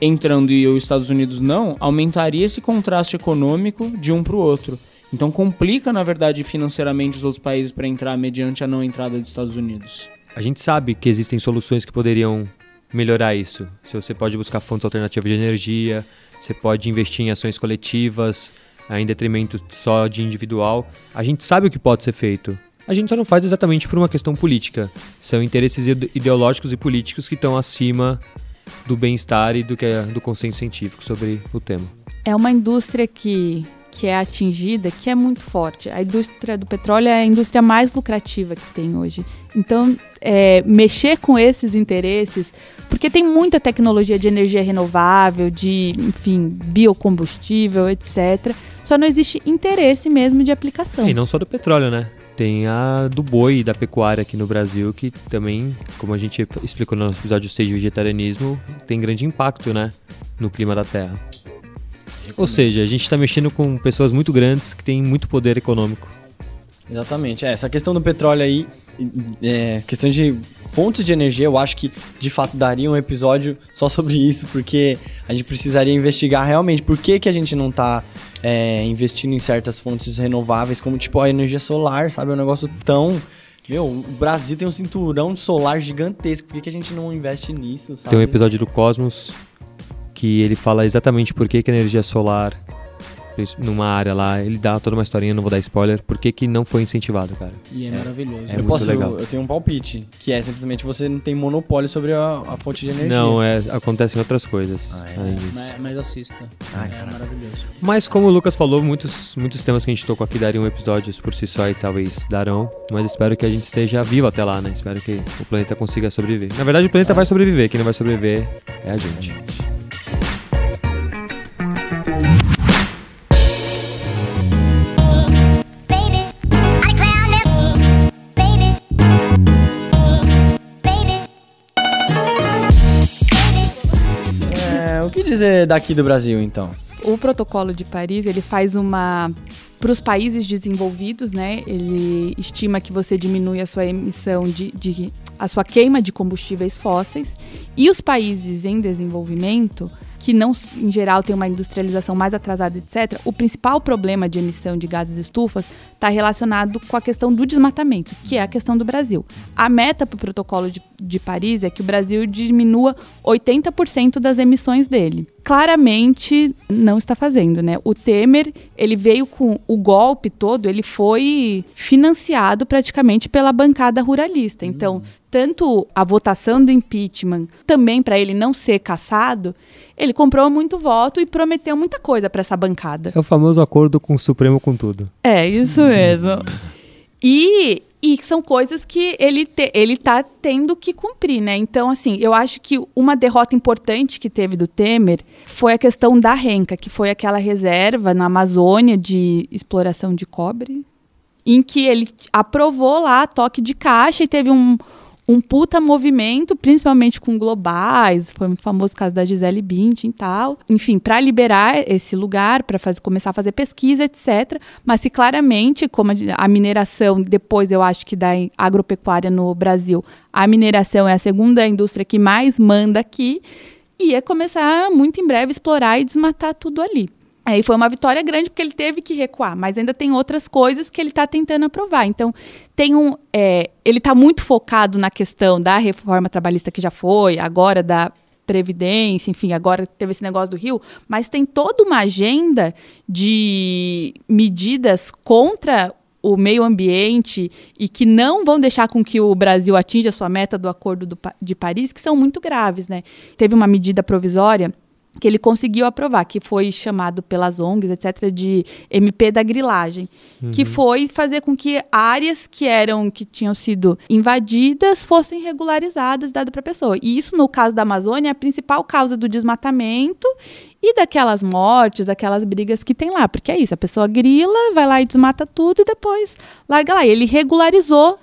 [SPEAKER 3] entrando e os Estados Unidos não, aumentaria esse contraste econômico de um para o outro. Então complica, na verdade, financeiramente os outros países para entrar mediante a não entrada dos Estados Unidos.
[SPEAKER 1] A gente sabe que existem soluções que poderiam melhorar isso. Se você pode buscar fontes alternativas de energia, você pode investir em ações coletivas, em detrimento só de individual. A gente sabe o que pode ser feito. A gente só não faz exatamente por uma questão política. São interesses ide- ideológicos e políticos que estão acima do bem-estar e do, que é, do consenso científico sobre o tema.
[SPEAKER 5] é uma indústria que que é atingida que é muito forte. A indústria do petróleo é a indústria mais lucrativa que tem hoje. Então, é, mexer com esses interesses, porque tem muita tecnologia de energia renovável, de, enfim, biocombustível, etc. Só não existe interesse mesmo de aplicação.
[SPEAKER 1] E não só do petróleo, né? Tem a do boi da pecuária aqui no Brasil, que também, como a gente explicou no nosso episódio 6 de vegetarianismo, tem grande impacto, né? No clima da Terra. Ou seja, a gente está mexendo com pessoas muito grandes que têm muito poder econômico.
[SPEAKER 4] Exatamente. É, essa questão do petróleo aí, é, questão de fontes de energia, eu acho que de fato daria um episódio só sobre isso, porque a gente precisaria investigar realmente por que, que a gente não está é, investindo em certas fontes renováveis, como tipo a energia solar, sabe? É um negócio tão. Meu, o Brasil tem um cinturão solar gigantesco, por que, que a gente não investe nisso, sabe?
[SPEAKER 1] Tem um episódio do Cosmos que ele fala exatamente por que, que a energia solar numa área lá, ele dá toda uma historinha, não vou dar spoiler, por que, que não foi incentivado, cara.
[SPEAKER 3] E é, maravilhoso.
[SPEAKER 1] É
[SPEAKER 4] eu
[SPEAKER 1] muito
[SPEAKER 4] posso,
[SPEAKER 1] legal.
[SPEAKER 4] Eu, eu tenho um palpite, que é simplesmente você não tem monopólio sobre a, a fonte de energia.
[SPEAKER 1] Não, é, acontecem outras coisas.
[SPEAKER 4] Ah, é.
[SPEAKER 1] além disso.
[SPEAKER 3] Mas, mas assista.
[SPEAKER 4] Ai,
[SPEAKER 3] é maravilhoso.
[SPEAKER 1] Mas como o Lucas falou, muitos, muitos temas que a gente tocou aqui dariam episódios por si só e talvez darão. Mas espero que a gente esteja vivo até lá, né? Espero que o planeta consiga sobreviver. Na verdade, o planeta vai sobreviver. Quem não vai sobreviver é a gente.
[SPEAKER 6] Baby,
[SPEAKER 4] dizer daqui do Brasil, então?
[SPEAKER 5] O protocolo de Paris, ele faz uma para os países desenvolvidos, né? Ele estima que você diminui a sua emissão de, de a sua queima de combustíveis fósseis e os países em desenvolvimento que não, em geral, tem uma industrialização mais atrasada, etc., o principal problema de emissão de gases estufas está relacionado com a questão do desmatamento, que é a questão do Brasil. A meta para o protocolo de, de Paris é que o Brasil diminua 80% das emissões dele. Claramente não está fazendo, né? O Temer, ele veio com o golpe todo, ele foi financiado praticamente pela bancada ruralista. Então, tanto a votação do impeachment, também para ele não ser caçado, ele comprou muito voto e prometeu muita coisa para essa bancada.
[SPEAKER 1] É o famoso acordo com o Supremo com tudo.
[SPEAKER 5] É, isso mesmo. E, e são coisas que ele, te, ele tá tendo que cumprir, né? Então, assim, eu acho que uma derrota importante que teve do Temer foi a questão da renca, que foi aquela reserva na Amazônia de exploração de cobre, em que ele aprovou lá toque de caixa e teve um, um puta movimento, principalmente com globais, foi muito famoso o caso da Gisele Bündchen e tal. Enfim, para liberar esse lugar, para começar a fazer pesquisa, etc. Mas se claramente, como a, mineração, depois eu acho que da agropecuária no Brasil, a mineração é a segunda indústria que mais manda aqui, ia começar muito em breve explorar e desmatar tudo ali. Aí foi uma vitória grande porque ele teve que recuar, mas ainda tem outras coisas que ele está tentando aprovar. Então, tem um, é, ele está muito focado na questão da reforma trabalhista que já foi, agora da Previdência, enfim, agora teve esse negócio do Rio, mas tem toda uma agenda de medidas contra o meio ambiente e que não vão deixar com que o Brasil atinja a sua meta do Acordo do, de Paris, que são muito graves, né? Teve uma medida provisória que ele conseguiu aprovar, que foi chamado pelas ONGs, etc., de MP da grilagem, uhum. que foi fazer com que áreas que eram que tinham sido invadidas fossem regularizadas, dado para a pessoa. E isso, no caso da Amazônia, é a principal causa do desmatamento e daquelas mortes, daquelas brigas que tem lá, porque é isso, a pessoa grila, vai lá e desmata tudo e depois larga lá. E ele regularizou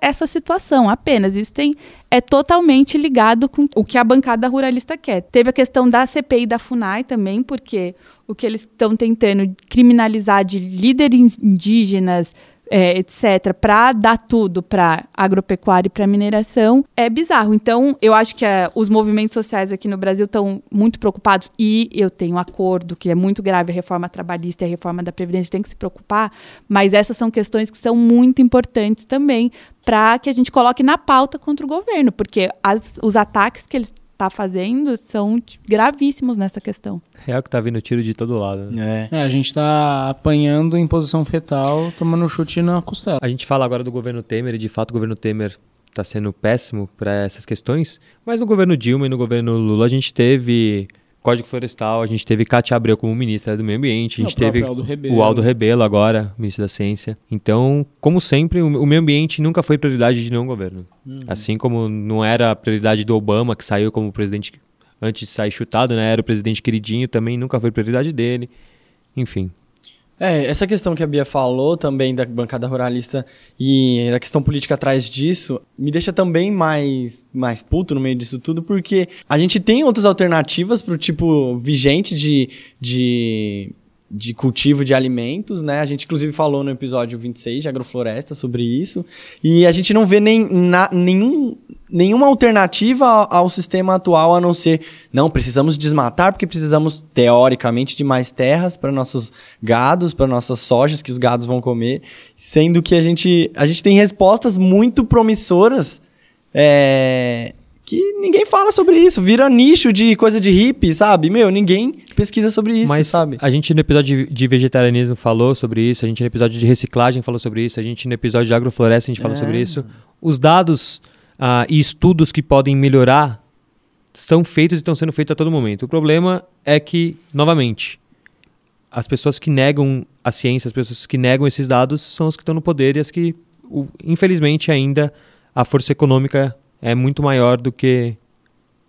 [SPEAKER 5] essa situação apenas. Isso tem, é totalmente ligado com o que a bancada ruralista quer. Teve a questão da CPI da FUNAI também, porque o que eles estão tentando criminalizar de líderes indígenas, é, etc., para dar tudo para agropecuária e para mineração, é bizarro. Então, eu acho que é, os movimentos sociais aqui no Brasil estão muito preocupados, e eu tenho acordo que é muito grave, a reforma trabalhista e a reforma da Previdência tem que se preocupar, mas essas são questões que são muito importantes também para que a gente coloque na pauta contra o governo, porque as, os ataques que eles está fazendo são gravíssimos nessa questão.
[SPEAKER 1] Real que tá vindo tiro de todo lado.
[SPEAKER 3] Né? É. é, a gente tá apanhando em posição fetal, tomando chute na costela.
[SPEAKER 1] A gente fala agora do governo Temer e de fato o governo Temer está sendo péssimo para essas questões, mas no governo Dilma e no governo Lula a gente teve Código Florestal, a gente teve Cátia Abreu como ministra do Meio Ambiente, a gente teve
[SPEAKER 3] Aldo
[SPEAKER 1] o Aldo Rebelo agora, ministro da Ciência. Então, como sempre, o, meio ambiente nunca foi prioridade de nenhum governo. Assim como não era a prioridade do Obama, que saiu como presidente antes de sair chutado, né? Era o presidente queridinho, também nunca foi prioridade dele. Enfim.
[SPEAKER 4] É, essa questão que a Bia falou também da bancada ruralista e da questão política atrás disso, me deixa também mais, mais puto no meio disso tudo, porque a gente tem outras alternativas pro tipo vigente de, de, de cultivo de alimentos, né? A gente inclusive falou no episódio 26 de agrofloresta sobre isso, e a gente não vê nem, na- nenhum, nenhuma alternativa ao, ao sistema atual a não ser, não, precisamos desmatar porque precisamos, teoricamente, de mais terras para nossos gados, para nossas sojas que os gados vão comer, sendo que a gente, a gente tem respostas muito promissoras é, que ninguém fala sobre isso, vira nicho de coisa de hippie, sabe? Meu, ninguém pesquisa sobre isso,
[SPEAKER 1] Mas
[SPEAKER 4] sabe?
[SPEAKER 1] a gente no episódio de, vegetarianismo falou sobre isso, a gente no episódio de reciclagem falou sobre isso, a gente no episódio de agrofloresta a gente falou
[SPEAKER 4] É.
[SPEAKER 1] sobre isso. Os dados ah, e estudos que podem melhorar são feitos e estão sendo feitos a todo momento. O problema é que, novamente, as pessoas que negam a ciência, as pessoas que negam esses dados são as que estão no poder e as que, infelizmente, ainda a força econômica é muito maior do que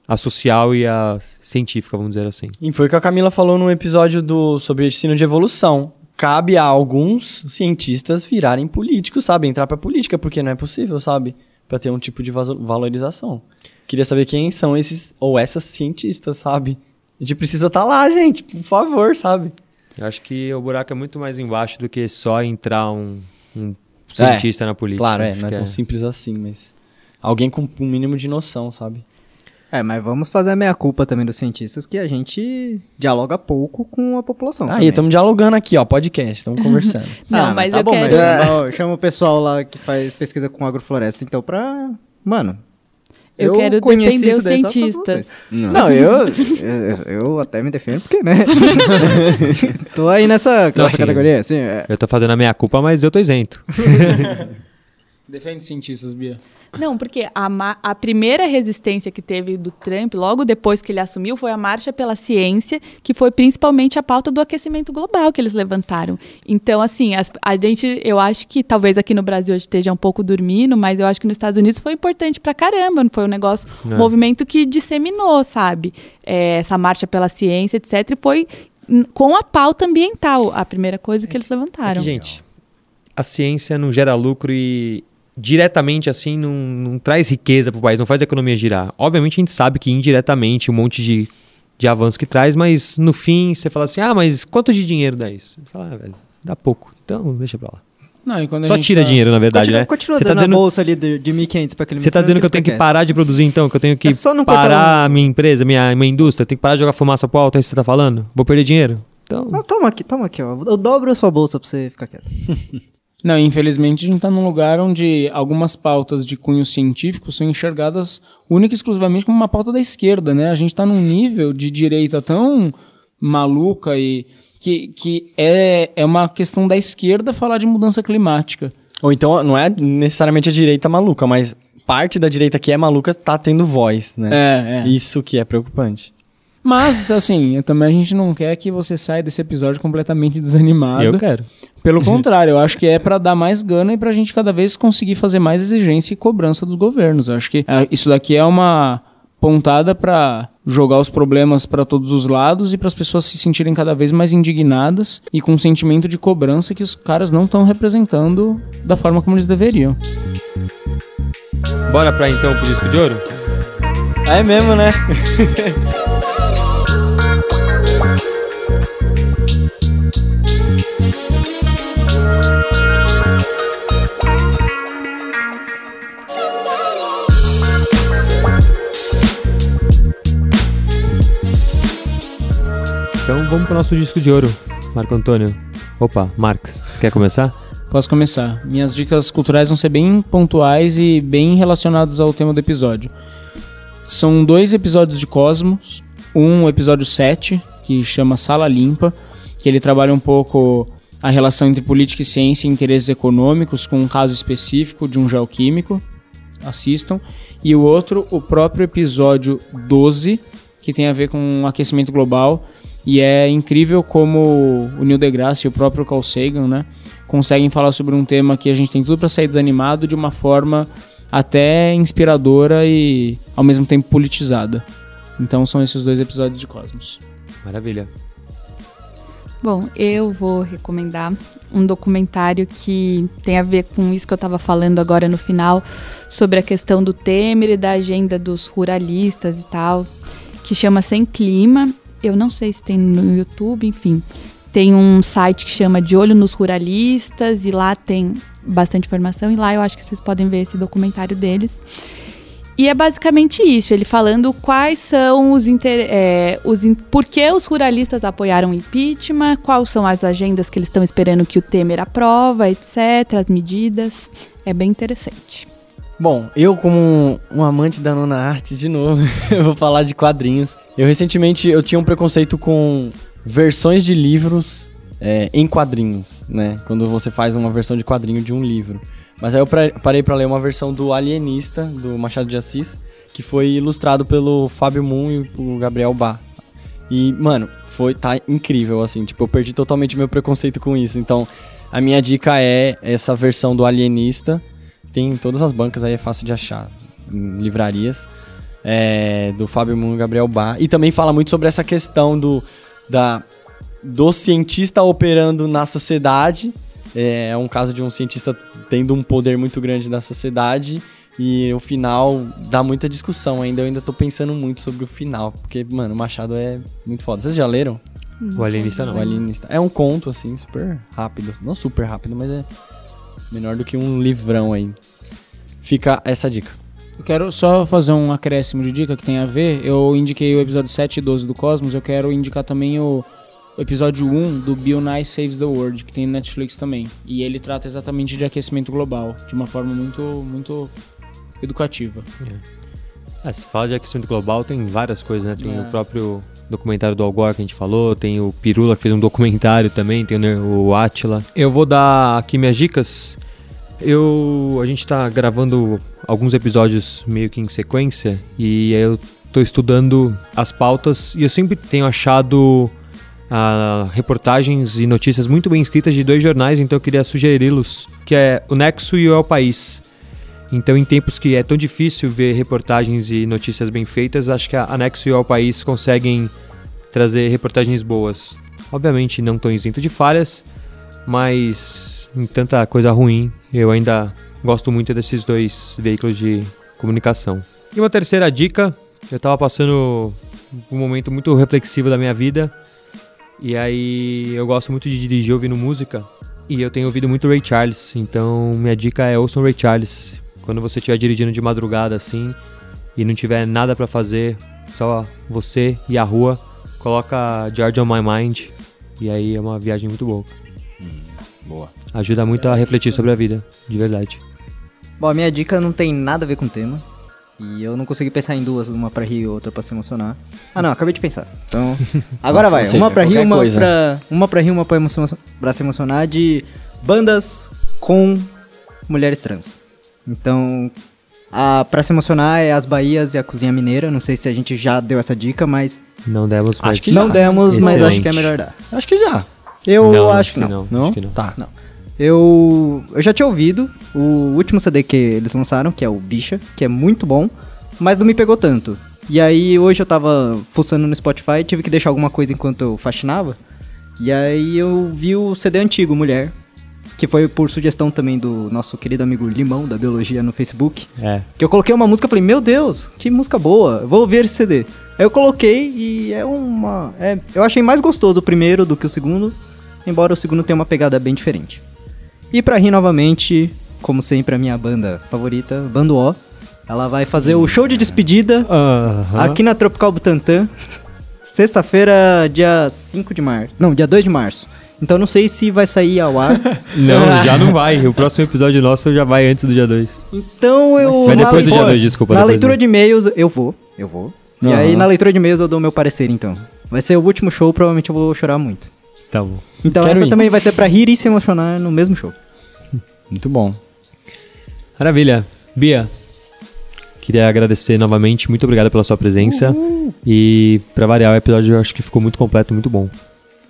[SPEAKER 1] a social e a científica, vamos dizer assim.
[SPEAKER 4] E foi o que a Camila falou no episódio do, sobre ensino de evolução. Cabe a alguns cientistas virarem políticos, sabe? Entrar pra política, porque não é possível, sabe? Pra ter um tipo de valorização. Queria saber quem são esses ou essas cientistas, sabe? A gente precisa estar lá, gente, por favor, sabe?
[SPEAKER 1] Eu acho que o buraco é muito mais embaixo do que só entrar um, um cientista na política.
[SPEAKER 4] claro, é, não é tão simples assim, mas alguém com um mínimo de noção, sabe?
[SPEAKER 2] É, mas vamos fazer a meia-culpa também dos cientistas, que a gente dialoga pouco com a população.
[SPEAKER 4] Aí,
[SPEAKER 2] também.
[SPEAKER 4] estamos dialogando aqui, ó, podcast, estamos [LAUGHS] conversando. [LAUGHS]
[SPEAKER 5] Não,
[SPEAKER 2] Ah,
[SPEAKER 5] mas
[SPEAKER 2] tá
[SPEAKER 5] eu
[SPEAKER 2] bom,
[SPEAKER 5] quero.
[SPEAKER 2] Mas, ó, chama o pessoal lá que faz pesquisa com agrofloresta, então, pra. Mano.
[SPEAKER 5] Eu quero
[SPEAKER 2] conheci
[SPEAKER 5] defender os cientistas.
[SPEAKER 2] vocês. Não, eu, [LAUGHS] eu. eu até me defendo, porque, né? Tô aí nessa, nessa
[SPEAKER 1] assim,
[SPEAKER 2] categoria, assim. é.
[SPEAKER 1] Eu tô fazendo a minha culpa, mas eu tô isento.
[SPEAKER 3] Defende cientistas, Bia.
[SPEAKER 5] Não, porque a, a primeira resistência que teve do Trump, logo depois que ele assumiu, foi a Marcha pela Ciência, que foi principalmente a pauta do aquecimento global que eles levantaram. Então, assim, as- a gente, eu acho que talvez aqui no Brasil hoje esteja um pouco dormindo, mas eu acho que nos Estados Unidos foi importante pra caramba, não foi um negócio, um
[SPEAKER 1] É.
[SPEAKER 5] movimento que disseminou, sabe? É, essa Marcha pela Ciência, etc. E foi com a pauta ambiental, a primeira coisa que eles
[SPEAKER 1] É
[SPEAKER 5] levantaram.
[SPEAKER 1] que, gente, a ciência não gera lucro e diretamente assim não, não traz riqueza pro país, não faz a economia girar. Obviamente a gente sabe que indiretamente um monte de, de avanço que traz, mas no fim você fala assim, ah, mas quanto de dinheiro dá isso? Você fala, ah, velho, dá pouco. Então deixa pra lá.
[SPEAKER 3] Não, e quando a
[SPEAKER 1] Só
[SPEAKER 3] gente
[SPEAKER 1] tira
[SPEAKER 3] tá-
[SPEAKER 1] dinheiro, na verdade,
[SPEAKER 2] continua
[SPEAKER 1] né?
[SPEAKER 2] continua
[SPEAKER 1] Você
[SPEAKER 2] dando
[SPEAKER 1] tá dizendo,
[SPEAKER 2] a bolsa ali de, de 1.500 pra aquele
[SPEAKER 1] você tá
[SPEAKER 2] ministro,
[SPEAKER 1] dizendo que eu tenho que
[SPEAKER 2] fica
[SPEAKER 1] parar de produzir então, que eu tenho que
[SPEAKER 2] É só não cortar
[SPEAKER 1] parar a minha empresa, minha, minha indústria, eu tenho que parar de jogar fumaça pro alto, é isso que você tá falando? Vou perder dinheiro? Então.
[SPEAKER 2] Não, toma aqui, toma aqui, ó. Eu dobro a sua bolsa pra você ficar quieto. [LAUGHS]
[SPEAKER 3] Não, infelizmente a gente está num lugar onde algumas pautas de cunho científico são enxergadas única e exclusivamente como uma pauta da esquerda, né? A gente está num nível de direita tão maluca e que, que é, é uma questão da esquerda falar de mudança climática.
[SPEAKER 4] Ou então, não é necessariamente a direita maluca, mas parte da direita que é maluca tá tendo voz, né?
[SPEAKER 3] É, é.
[SPEAKER 4] Isso que é preocupante.
[SPEAKER 3] Mas, assim, também a gente não quer que você saia desse episódio completamente desanimado.
[SPEAKER 1] eu quero.
[SPEAKER 3] Pelo [LAUGHS] contrário, eu acho que é para dar mais gana e pra gente cada vez conseguir fazer mais exigência e cobrança dos governos. Eu acho que ah, isso daqui é uma pontada para jogar os problemas para todos os lados e para as pessoas se sentirem cada vez mais indignadas e com um sentimento de cobrança que os caras não estão representando da forma como eles deveriam.
[SPEAKER 1] Bora pra então pro disco de ouro?
[SPEAKER 4] É mesmo, né? [LAUGHS]
[SPEAKER 1] Então vamos pro nosso disco de ouro, Marco Antônio. Opa, Marx, quer começar?
[SPEAKER 3] Posso começar. Minhas dicas culturais vão ser bem pontuais e bem relacionadas ao tema do episódio. São dois episódios de Cosmos. Um, o episódio 7, que chama Sala Limpa, que ele trabalha um pouco a relação entre política e ciência e interesses econômicos, com um caso específico de um geoquímico. Assistam. E o outro, o próprio episódio 12, que tem a ver com o aquecimento global. E é incrível como o Neil deGrasse e o próprio Carl Sagan, né, conseguem falar sobre um tema que a gente tem tudo para sair desanimado de uma forma até inspiradora e ao mesmo tempo politizada. Então são esses dois episódios de Cosmos.
[SPEAKER 1] Maravilha.
[SPEAKER 5] Bom, eu vou recomendar um documentário que tem a ver com isso que eu estava falando agora no final, sobre a questão do Temer e da agenda dos ruralistas e tal, que chama Sem Clima. Eu não sei se tem no YouTube, enfim. Tem um site que chama De Olho nos Ruralistas e lá tem bastante informação e lá eu acho que vocês podem ver esse documentário deles. E é basicamente isso, ele falando quais são os, inter... é, os in... por que os ruralistas apoiaram o impeachment, quais são as agendas que eles estão esperando que o Temer aprova, etc, as medidas. É bem interessante.
[SPEAKER 4] Bom, eu como um, amante da nona arte, de novo, [LAUGHS] eu vou falar de quadrinhos. Eu recentemente, eu tinha um preconceito com versões de livros é, em quadrinhos, né? Quando você faz uma versão de quadrinho de um livro. Mas aí eu parei pra ler uma versão do Alienista, do Machado de Assis, que foi ilustrado pelo Fábio Moon e o Gabriel Bá. E, mano, foi, tá incrível, assim, tipo, eu perdi totalmente meu preconceito com isso. Então, a minha dica é essa versão do Alienista. Tem em todas as bancas aí, é fácil de achar, em livrarias. É, do Fábio e Gabriel Bá. E também fala muito sobre essa questão do, da, do cientista operando na sociedade. É, é um caso de um cientista tendo um poder muito grande na sociedade. E o final dá muita discussão ainda. Eu ainda tô pensando muito sobre o final. Porque, mano, o Machado é muito foda. Vocês já leram?
[SPEAKER 1] O alienista não.
[SPEAKER 4] O Alienista. É um conto, assim, super rápido. Não super rápido, mas é menor do que um livrão aí. Fica essa dica.
[SPEAKER 3] Eu quero só fazer um acréscimo de dica que tem a ver. Eu indiquei o episódio 7 e 12 do Cosmos. Eu quero indicar também o, o episódio 1 do Bill Nye Saves the World, que tem no Netflix também. E ele trata exatamente de aquecimento global, de uma forma muito, muito educativa.
[SPEAKER 1] Ah, se fala de aquecimento global, tem várias coisas, né? Tem
[SPEAKER 3] É.
[SPEAKER 1] o próprio documentário do Al Gore que a gente falou, tem o Pirula que fez um documentário também, tem o Atila. Eu vou dar aqui minhas dicas. Eu, a gente tá gravando alguns episódios meio que em sequência e eu tô estudando as pautas e eu sempre tenho achado ah, reportagens e notícias muito bem escritas de dois jornais, então eu queria sugeri-los, que é o Nexo e o El País. Então, em tempos que é tão difícil ver reportagens e notícias bem feitas, acho que a Anexo e o País conseguem trazer reportagens boas. Obviamente não tão isento de falhas, mas em tanta coisa ruim, eu ainda gosto muito desses dois veículos de comunicação. E uma terceira dica, eu tava passando um momento muito reflexivo da minha vida, e aí eu gosto muito de dirigir ouvindo música, e eu tenho ouvido muito Ray Charles, então minha dica é ouçam Ray Charles. Quando você estiver dirigindo de madrugada assim e não tiver nada pra fazer, só você e a rua, coloca George on My Mind e aí é uma viagem muito boa.
[SPEAKER 7] Boa.
[SPEAKER 1] Ajuda muito a refletir sobre a vida, de verdade.
[SPEAKER 2] Bom, a minha dica não tem nada a ver com o tema. E eu não consegui pensar em duas, uma pra rir e outra pra se emocionar. Ah não, acabei de pensar. Então. [LAUGHS] Agora
[SPEAKER 4] Nossa,
[SPEAKER 2] vai. uma pra rir, uma
[SPEAKER 4] coisa.
[SPEAKER 2] pra. Uma pra rir, uma pra, pra se emocionar de bandas com mulheres trans. Então. A, pra se emocionar é as Bahias e a Cozinha Mineira. Não sei se a gente já deu essa dica, mas.
[SPEAKER 1] Não demos, mas
[SPEAKER 4] que
[SPEAKER 2] não demos, mas acho
[SPEAKER 1] Excelente.
[SPEAKER 2] que é melhor dar.
[SPEAKER 4] Acho que já.
[SPEAKER 2] Eu
[SPEAKER 1] Não,
[SPEAKER 2] acho que não.
[SPEAKER 1] Acho que não.
[SPEAKER 4] Tá.
[SPEAKER 2] Eu, eu já tinha ouvido o último CD que eles lançaram, que é o Bicha, que é muito bom, mas não me pegou tanto. E aí hoje eu tava fuçando no Spotify, tive que deixar alguma coisa enquanto eu faxinava. E aí eu vi o CD antigo, Mulher, que foi por sugestão também do nosso querido amigo Limão, da Biologia, no Facebook.
[SPEAKER 1] É.
[SPEAKER 2] Que eu coloquei uma música e falei, meu Deus, que música boa, eu vou ouvir esse CD. Aí eu coloquei e é uma. é- eu achei mais gostoso o primeiro do que o segundo, embora o segundo tenha uma pegada bem diferente. E pra rir novamente, como sempre, a minha banda favorita, Bando O, ela vai fazer o show de despedida
[SPEAKER 1] Aham.
[SPEAKER 2] aqui na Tropical Butantã, sexta-feira, dia 5 de março. Não, dia 2 de março. Então não sei se vai sair ao ar. [LAUGHS]
[SPEAKER 1] Não, já não vai. O próximo episódio nosso já vai antes do dia 2.
[SPEAKER 2] Então eu.
[SPEAKER 1] Vai
[SPEAKER 2] na
[SPEAKER 1] depois do dia
[SPEAKER 2] leitura-
[SPEAKER 1] 2, desculpa.
[SPEAKER 2] Na leitura de e-mails, eu vou. Eu vou. E
[SPEAKER 4] Aham.
[SPEAKER 2] aí, na leitura de e-mails, eu dou meu parecer, então. Vai ser o último show, provavelmente eu vou chorar muito.
[SPEAKER 1] Tá bom.
[SPEAKER 2] Então,
[SPEAKER 4] Quero
[SPEAKER 2] essa
[SPEAKER 4] ir.
[SPEAKER 2] também vai ser pra rir e se emocionar no mesmo show.
[SPEAKER 4] Muito bom.
[SPEAKER 1] Maravilha. Bia, Queria agradecer novamente, muito obrigado pela sua presença. E pra variar o episódio, eu acho que ficou muito completo, muito bom.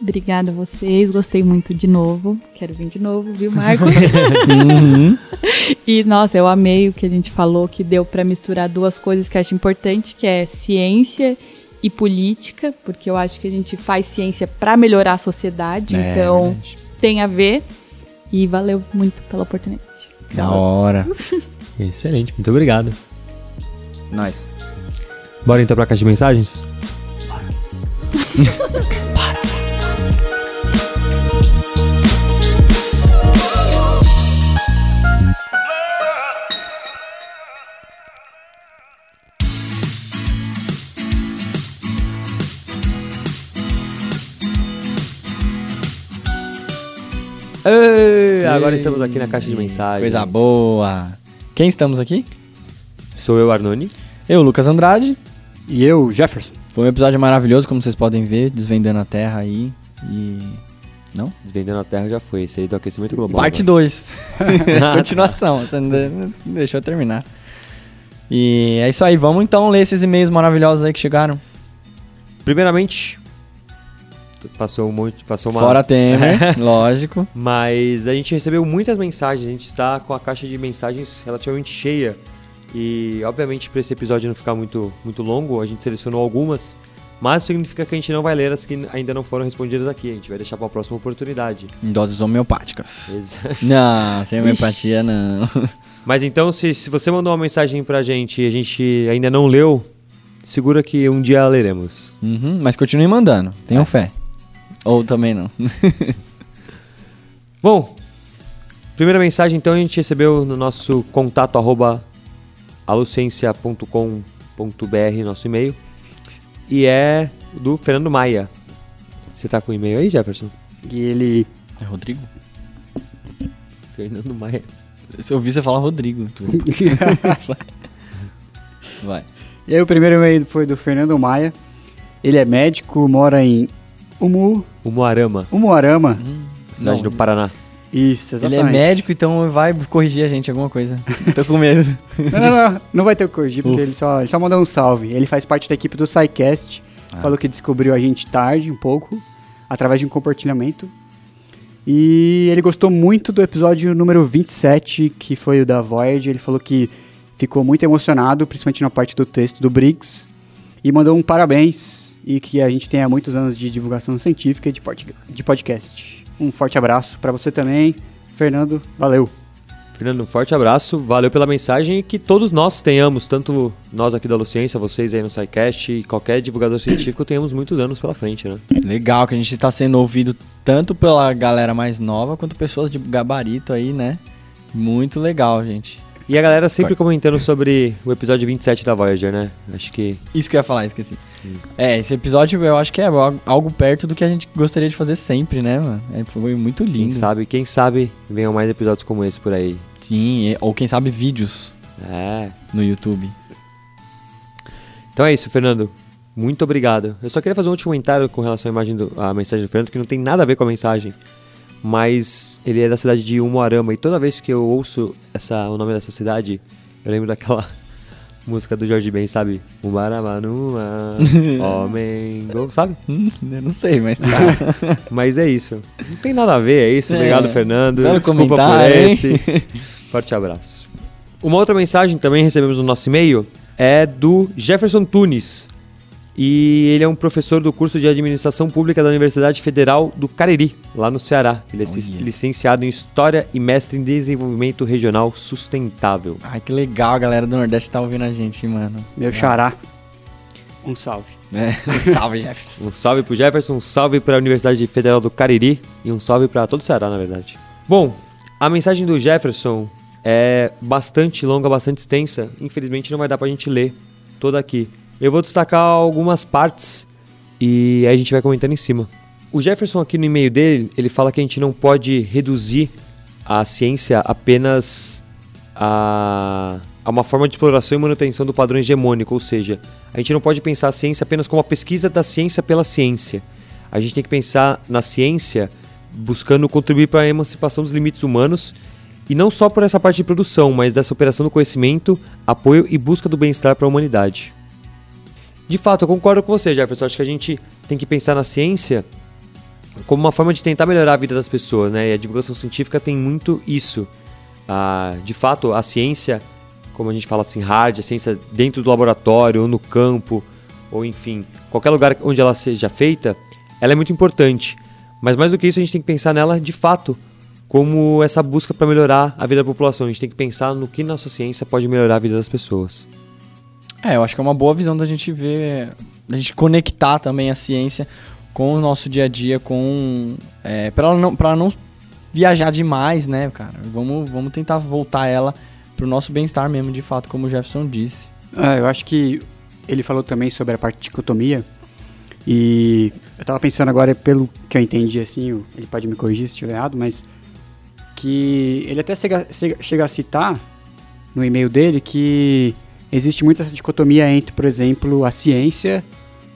[SPEAKER 5] Obrigada a vocês, gostei muito de novo. Quero vir de novo, viu, Marco? [LAUGHS] [LAUGHS] e nossa, eu amei o que a gente falou, que deu pra misturar duas coisas que eu acho importante, que é ciência e política, porque eu acho que a gente faz ciência pra melhorar a sociedade,
[SPEAKER 4] É,
[SPEAKER 5] então
[SPEAKER 4] verdade.
[SPEAKER 5] tem a ver. E valeu muito pela oportunidade.
[SPEAKER 4] Da hora. [LAUGHS]
[SPEAKER 1] Excelente, muito obrigado.
[SPEAKER 2] Nós.
[SPEAKER 1] Bora então pra caixa de mensagens? Ei, agora estamos aqui na caixa de mensagens.
[SPEAKER 4] Coisa boa. Quem estamos aqui?
[SPEAKER 1] Sou eu, Arnone.
[SPEAKER 4] Eu, Lucas Andrade.
[SPEAKER 7] E eu, Jefferson.
[SPEAKER 4] Foi um episódio maravilhoso, como vocês podem ver, desvendando a Terra aí. E. Não?
[SPEAKER 1] Desvendando a Terra já foi. Esse aí do aquecimento global.
[SPEAKER 4] Parte
[SPEAKER 1] agora. [LAUGHS] [LAUGHS]
[SPEAKER 4] 2. Continuação. Você não deixou eu terminar. E é isso aí. Vamos então ler esses e-mails maravilhosos aí que chegaram.
[SPEAKER 1] Primeiramente, passou um monte, passou uma
[SPEAKER 4] Fora Temer, [LAUGHS] lógico.
[SPEAKER 1] Mas a gente recebeu muitas mensagens, a gente está com a caixa de mensagens relativamente cheia. E obviamente para esse episódio não ficar muito, muito longo, a gente selecionou algumas, mas significa que a gente não vai ler as que ainda não foram respondidas aqui, a gente vai deixar para a próxima oportunidade.
[SPEAKER 4] Em doses homeopáticas.
[SPEAKER 1] Exa- [LAUGHS]
[SPEAKER 4] Não, sem homeopatia não. [LAUGHS]
[SPEAKER 1] Mas então, se, se você mandou uma mensagem pra gente e a gente ainda não leu, segura que um dia leremos.
[SPEAKER 4] Uhum, mas continue mandando. Tenham
[SPEAKER 1] É.
[SPEAKER 4] fé. Ou também não. [LAUGHS]
[SPEAKER 1] Bom, primeira mensagem então a gente recebeu no nosso contato arroba aluciencia.com.br, nosso e-mail. E é do Fernando Maia. Você tá com o e-mail aí, Jefferson?
[SPEAKER 7] E ele.
[SPEAKER 4] É Rodrigo?
[SPEAKER 1] Fernando Maia.
[SPEAKER 4] Se eu ouvi você falar Rodrigo. tu- [LAUGHS] Vai.
[SPEAKER 7] E aí, o primeiro e-mail foi do Fernando Maia. Ele é médico, mora em Umu,
[SPEAKER 1] O Moarama,
[SPEAKER 7] Umuarama.
[SPEAKER 1] cidade
[SPEAKER 4] Não,
[SPEAKER 1] do Paraná.
[SPEAKER 7] Isso,
[SPEAKER 4] Ele
[SPEAKER 7] exatamente.
[SPEAKER 4] é médico, então vai corrigir a gente alguma coisa. [LAUGHS] Tô com medo.
[SPEAKER 7] Não, não, não, não vai ter o que corrigir, porque ele só, ele só mandou um salve. Ele faz parte da equipe do SciCast. Falou que descobriu a gente tarde, um pouco, através de um compartilhamento. E ele gostou muito do episódio número 27, que foi o da Voyage. Ele falou que ficou muito emocionado, principalmente na parte do texto do Briggs. E mandou um parabéns e que a gente tenha muitos anos de divulgação científica e de, pod- de podcast. Um forte abraço para você também, Fernando. Valeu.
[SPEAKER 1] Fernando, um forte abraço, valeu pela mensagem e que todos nós tenhamos, tanto nós aqui da Luciência, vocês aí no SciCast e qualquer divulgador científico, tenhamos muitos anos pela frente, né?
[SPEAKER 4] Legal que a gente tá sendo ouvido tanto pela galera mais nova quanto pessoas de gabarito aí, né? Muito legal, gente.
[SPEAKER 1] E a galera sempre comentando sobre o episódio 27 da Voyager, né? Acho que
[SPEAKER 4] Isso que eu ia falar, esqueci. É, esse episódio eu acho que é algo- perto do que a gente gostaria de fazer sempre, né, mano? É, foi muito
[SPEAKER 1] quem
[SPEAKER 4] lindo.
[SPEAKER 1] sabe, quem sabe venham mais episódios como esse por aí.
[SPEAKER 4] Sim, ou quem sabe vídeos
[SPEAKER 1] É.
[SPEAKER 4] no YouTube.
[SPEAKER 1] Então é isso, Fernando. Muito obrigado. Eu só queria fazer um último comentário com relação à imagem do, à mensagem do Fernando, que não tem nada a ver com a mensagem. Mas ele é da cidade de Umuarama e toda vez que eu ouço essa, o nome dessa cidade, eu lembro daquela [LAUGHS] música do Jorge Ben, sabe? Umuarama numa, [LAUGHS] homem, gol, sabe?
[SPEAKER 4] Hum, eu não sei, mas tá. [LAUGHS]
[SPEAKER 1] Mas é isso. Não tem nada a ver, é isso.
[SPEAKER 4] É.
[SPEAKER 1] Obrigado, Fernando.
[SPEAKER 4] Belo
[SPEAKER 1] Desculpa por
[SPEAKER 4] hein?
[SPEAKER 1] esse. Forte abraço. Uma outra mensagem também recebemos no nosso e-mail é do Jefferson Tunes. E ele é um professor do curso de Administração Pública da Universidade Federal do Cariri, lá no Ceará. Ele é
[SPEAKER 4] Olha.
[SPEAKER 1] licenciado em História e mestre em Desenvolvimento Regional Sustentável.
[SPEAKER 4] Ai, que legal, a galera do Nordeste tá ouvindo a gente, mano.
[SPEAKER 7] Meu xará. Um salve.
[SPEAKER 4] É, [LAUGHS] salve, Jefferson.
[SPEAKER 1] Um salve pro Jefferson, um salve para a Universidade Federal do Cariri e um salve para todo o Ceará, na verdade. Bom, a mensagem do Jefferson é bastante longa, bastante extensa. Infelizmente não vai dar pra gente ler toda aqui. Eu vou destacar algumas partes e aí a gente vai comentando em cima. O Jefferson aqui no e-mail dele, ele fala que a gente não pode reduzir a ciência apenas a, a uma forma de exploração e manutenção do padrão hegemônico, ou seja, a gente não pode pensar a ciência apenas como a pesquisa da ciência pela ciência. A gente tem que pensar na ciência buscando contribuir para a emancipação dos limites humanos E não só por essa parte de produção, mas dessa operação do conhecimento, apoio e busca do bem-estar para a humanidade. De fato, eu concordo com você, Jefferson. Acho que a gente tem que pensar na ciência como uma forma de tentar melhorar a vida das pessoas, né? E a divulgação científica tem muito isso. Ah, de fato, a ciência, como a gente fala assim, hard, a ciência dentro do laboratório ou no campo, ou enfim, qualquer lugar onde ela seja feita, ela é muito importante. Mas mais do que isso, a gente tem que pensar nela de fato como essa busca para melhorar a vida da população. A gente tem que pensar no que nossa ciência pode melhorar a vida das pessoas.
[SPEAKER 4] É, eu acho que é uma boa visão da gente ver, da gente conectar também a ciência com o nosso dia a dia, com. É, para ela não, pra não viajar demais, né, cara? Vamos, vamos tentar voltar ela pro nosso bem-estar mesmo, de fato, como o Jefferson disse.
[SPEAKER 7] É, eu acho que ele falou também sobre a parte de dicotomia. E eu tava pensando agora, pelo que eu entendi, assim, ele pode me corrigir se estiver errado, mas que ele até chega, chega a citar no e-mail dele que existe muito essa dicotomia entre, por exemplo, a ciência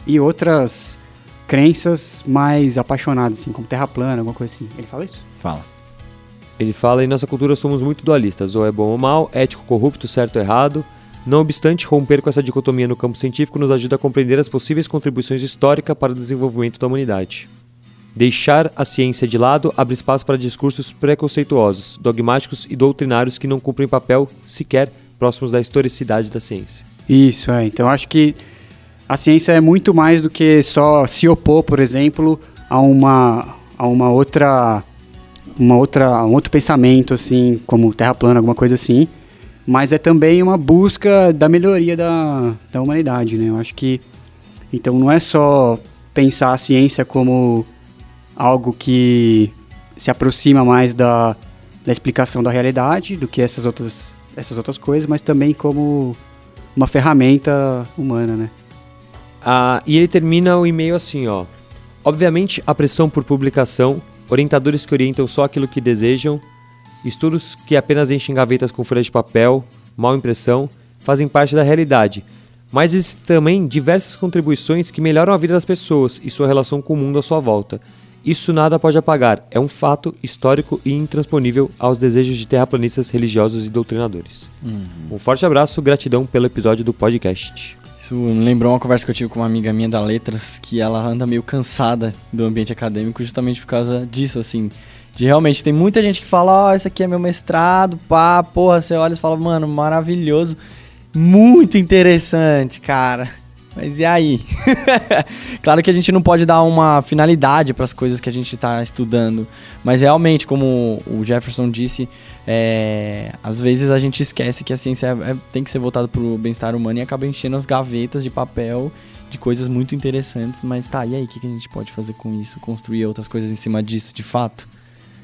[SPEAKER 7] e outras crenças mais apaixonadas, assim, como terra plana, alguma coisa assim. Ele fala isso?
[SPEAKER 4] Fala.
[SPEAKER 1] Ele fala: em nossa cultura somos muito dualistas, ou é bom ou mal, ético, corrupto, certo ou errado. Não obstante, romper com essa dicotomia no campo científico nos ajuda a compreender as possíveis contribuições históricas para o desenvolvimento da humanidade. Deixar a ciência de lado abre espaço para discursos preconceituosos, dogmáticos e doutrinários que não cumprem papel sequer próximos da historicidade da ciência.
[SPEAKER 7] Isso, é. Então acho que a ciência é muito mais do que só se opor, por exemplo, a uma, a uma outra. Uma outra, um outro pensamento, assim, como terra plana, alguma coisa assim. Mas é também uma busca da melhoria da, da humanidade, né? Eu acho que. Então não é só pensar a ciência como algo que se aproxima mais da, da explicação da realidade do que essas outras, essas outras coisas, mas também como uma ferramenta humana, né?
[SPEAKER 1] Ah, e ele termina o e-mail assim, ó. Obviamente, a pressão por publicação, orientadores que orientam só aquilo que desejam, estudos que apenas enchem gavetas com folhas de papel, mal impressão, fazem parte da realidade. Mas existem também diversas contribuições que melhoram a vida das pessoas e sua relação com o mundo à sua volta. Isso nada pode apagar, é um fato histórico e intransponível aos desejos de terraplanistas religiosos e doutrinadores. Um forte abraço, gratidão pelo episódio do podcast.
[SPEAKER 4] Isso me lembrou uma conversa que eu tive com uma amiga minha da Letras, que ela anda meio cansada do ambiente acadêmico justamente por causa disso, assim. De realmente, tem muita gente que fala, ó, esse aqui é meu mestrado, pá, porra, você olha e fala, mano, maravilhoso, muito interessante, cara. Mas e aí? [LAUGHS] claro que a gente não pode dar uma finalidade para as coisas que a gente está estudando, mas realmente, como o Jefferson disse, é, às vezes a gente esquece que a ciência é- é- tem que ser voltada para o bem-estar humano e acaba enchendo as gavetas de papel de coisas muito interessantes, mas tá, e aí, o que, que a gente pode fazer com isso? Construir outras coisas em cima disso, de fato?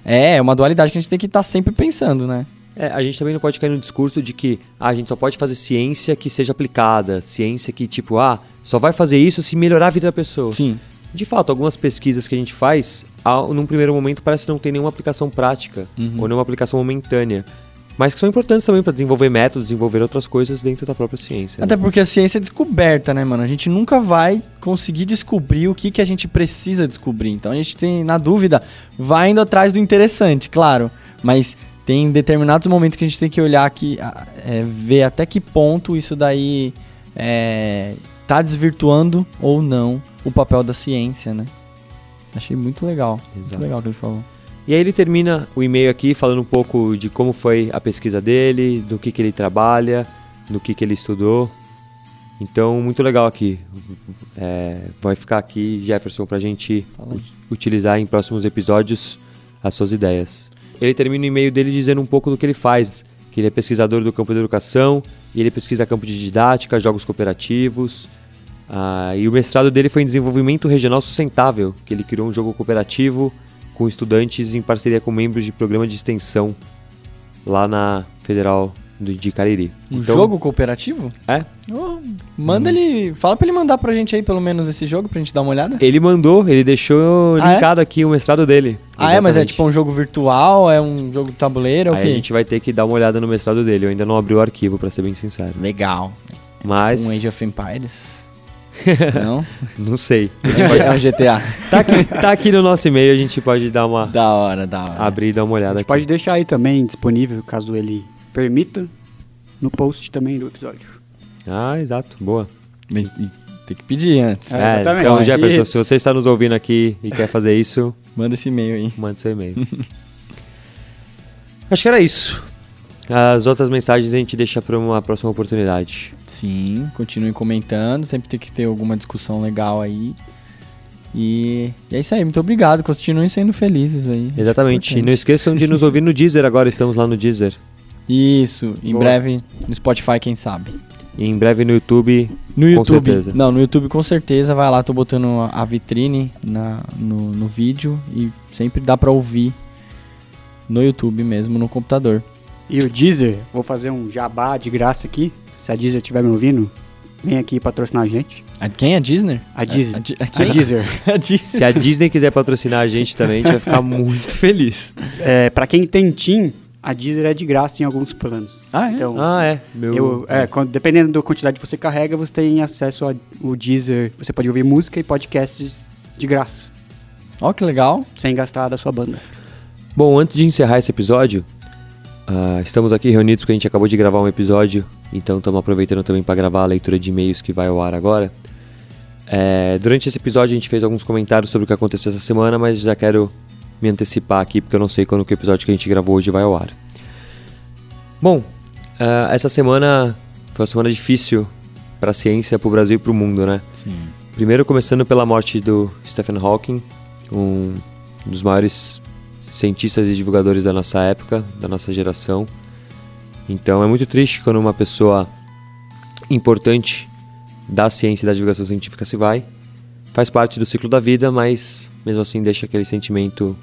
[SPEAKER 4] É, é uma dualidade que a gente tem que estar sempre pensando, né?
[SPEAKER 1] É, a gente também não pode cair no discurso de que ah, a gente só pode fazer ciência que seja aplicada, ciência que, tipo, ah, só vai fazer isso se melhorar a vida da pessoa.
[SPEAKER 4] Sim.
[SPEAKER 1] De fato, algumas pesquisas que a gente faz, ao- num primeiro momento parece não ter nenhuma aplicação prática
[SPEAKER 4] Uhum.
[SPEAKER 1] ou nenhuma aplicação momentânea, mas que são importantes também para desenvolver métodos, desenvolver outras coisas dentro da própria ciência. né?
[SPEAKER 4] Até porque a ciência é descoberta, né, mano? A gente nunca vai conseguir descobrir o que, que a gente precisa descobrir. Então a gente tem, na dúvida, vai indo atrás do interessante, claro. Mas tem determinados momentos que a gente tem que olhar aqui, a- é, ver até que ponto isso daí é, tá desvirtuando ou não o papel da ciência, né? Achei muito legal. Muito
[SPEAKER 1] Exato.
[SPEAKER 4] legal o que ele falou.
[SPEAKER 1] E aí ele termina o e-mail aqui falando um pouco de como foi a pesquisa dele, do que, que ele trabalha, do que, que ele estudou. Então, muito legal aqui. É, vai ficar aqui, Jefferson, gente
[SPEAKER 4] Fala aí.
[SPEAKER 1] u- utilizar em próximos episódios as suas ideias. Ele termina o e-mail dele dizendo um pouco do que ele faz, que ele é pesquisador do campo da educação, e ele pesquisa campo de didática, jogos cooperativos. Ah, e o mestrado dele foi em desenvolvimento regional sustentável, que ele criou um jogo cooperativo com estudantes em parceria com membros de programa de extensão lá na Federal do- de Cariri.
[SPEAKER 4] Um
[SPEAKER 1] Então,
[SPEAKER 4] jogo cooperativo?
[SPEAKER 1] É.
[SPEAKER 4] Oh, manda ele. Fala pra ele mandar pra gente aí, pelo menos, esse jogo, pra gente dar uma olhada.
[SPEAKER 1] Ele mandou, ele deixou
[SPEAKER 4] Ah, é?
[SPEAKER 1] linkado aqui o mestrado dele.
[SPEAKER 4] Ah, é? Mas é tipo um jogo virtual? É um jogo de tabuleiro? É
[SPEAKER 1] Aí
[SPEAKER 4] quê?
[SPEAKER 1] a gente vai ter que dar uma olhada no mestrado dele. Eu ainda não abri o arquivo, pra ser bem sincero.
[SPEAKER 4] Legal.
[SPEAKER 1] Mas
[SPEAKER 4] Um Age of Empires. [LAUGHS] Não?
[SPEAKER 1] Não sei.
[SPEAKER 4] É um GTA.
[SPEAKER 1] Tá aqui, tá aqui no nosso e-mail, a gente pode dar uma.
[SPEAKER 4] Da hora, da hora.
[SPEAKER 1] abrir e dar uma
[SPEAKER 7] A
[SPEAKER 1] olhada
[SPEAKER 7] gente
[SPEAKER 1] aqui.
[SPEAKER 7] pode deixar aí também disponível, caso ele permita, no post também do episódio.
[SPEAKER 1] Ah, exato. Boa.
[SPEAKER 4] Mas tem que pedir antes.
[SPEAKER 7] É,
[SPEAKER 1] É,
[SPEAKER 7] exatamente.
[SPEAKER 1] então,
[SPEAKER 7] Aqui-
[SPEAKER 1] Jefferson, se você está nos ouvindo aqui e quer fazer isso, [LAUGHS]
[SPEAKER 4] Manda esse e-mail aí.
[SPEAKER 1] mande seu e-mail. [LAUGHS] Acho que era isso. As outras mensagens a gente deixa para uma próxima oportunidade.
[SPEAKER 4] Sim, continuem comentando. Sempre tem que ter alguma discussão legal aí. E, e é isso aí. Muito obrigado. Continuem sendo felizes aí.
[SPEAKER 1] Exatamente. E não esqueçam de nos ouvir no Deezer agora, estamos lá no Deezer.
[SPEAKER 4] Isso. Em
[SPEAKER 7] Boa.
[SPEAKER 4] breve no Spotify, quem sabe.
[SPEAKER 1] E em breve no YouTube.
[SPEAKER 4] No
[SPEAKER 1] Com
[SPEAKER 4] YouTube.
[SPEAKER 1] certeza.
[SPEAKER 4] Não, no YouTube com certeza. Vai lá, tô botando a vitrine na, no, no vídeo. E sempre dá pra ouvir no YouTube mesmo, no computador.
[SPEAKER 7] E o Deezer, vou fazer um jabá de graça aqui. Se a Deezer estiver me ouvindo, vem aqui patrocinar a gente.
[SPEAKER 4] A- quem é Disney?
[SPEAKER 7] A Deezer.
[SPEAKER 4] A,
[SPEAKER 7] A? Deezer. [LAUGHS]
[SPEAKER 4] A Disney.
[SPEAKER 1] Se a Disney quiser patrocinar a gente também, a gente vai ficar muito feliz. [LAUGHS]
[SPEAKER 7] É, pra quem tem TIM, a Deezer é de graça em alguns planos.
[SPEAKER 4] Ah, é?
[SPEAKER 7] Então,
[SPEAKER 1] Ah, é. Meu...
[SPEAKER 7] eu, é, quando- dependendo da quantidade que você carrega, você tem acesso ao Deezer. Você pode ouvir música e podcasts de graça,
[SPEAKER 4] Ó, que legal.
[SPEAKER 7] sem gastar da sua banda.
[SPEAKER 1] Bom, antes de encerrar esse episódio, ah, estamos aqui reunidos porque a gente acabou de gravar um episódio, então estamos aproveitando também para gravar a leitura de e-mails que vai ao ar agora. É, durante esse episódio a gente fez alguns comentários sobre o que aconteceu essa semana, mas já quero me antecipar aqui porque eu não sei quando que o episódio que a gente gravou hoje vai ao ar. Bom, ah, essa semana foi uma semana difícil para a ciência, para o Brasil e para o mundo, né?
[SPEAKER 4] Sim.
[SPEAKER 1] Primeiro começando pela morte do Stephen Hawking, um dos maiores cientistas e divulgadores da nossa época, da nossa geração. Então é muito triste quando uma pessoa importante da ciência e da divulgação científica se vai. Faz parte do ciclo da vida, mas mesmo assim deixa aquele sentimento,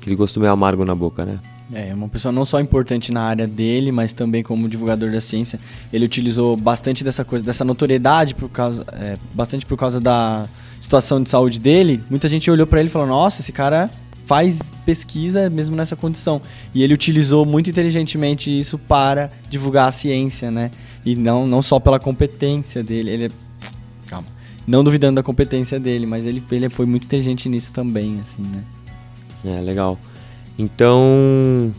[SPEAKER 1] aquele gosto meio amargo na boca, né?
[SPEAKER 4] É, uma pessoa não só importante na área dele, mas também como divulgador da ciência. Ele utilizou bastante dessa coisa, dessa notoriedade, por causa, é, bastante por causa da situação de saúde dele. Muita gente olhou pra ele e falou: Nossa, esse cara faz pesquisa mesmo nessa condição. E ele utilizou muito inteligentemente isso para divulgar a ciência, né? E não, não só pela competência dele. Ele é- Calma. Não duvidando da competência dele, mas ele, ele foi muito inteligente nisso também, assim, né?
[SPEAKER 1] É, legal. Então,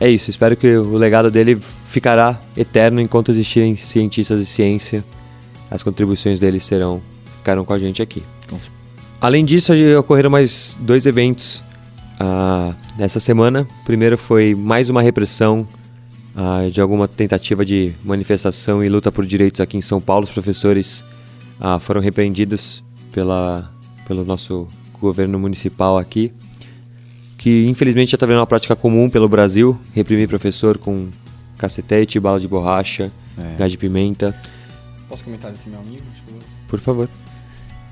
[SPEAKER 1] é isso. Espero que o legado dele ficará eterno enquanto existirem cientistas e ciência. As contribuições dele serão ficarão com a gente aqui.
[SPEAKER 4] Certeza.
[SPEAKER 1] Além disso, ocorreram mais dois eventos ah, nessa semana. O primeiro foi mais uma repressão ah, de alguma tentativa de manifestação e luta por direitos aqui em São Paulo. Os professores ah, foram repreendidos pela, pelo nosso governo municipal aqui, que infelizmente já está virando uma prática comum pelo Brasil, reprimir professor com cacetete, bala de borracha,
[SPEAKER 4] É.
[SPEAKER 1] gás de pimenta.
[SPEAKER 4] Posso comentar desse meu amigo?
[SPEAKER 1] Por favor.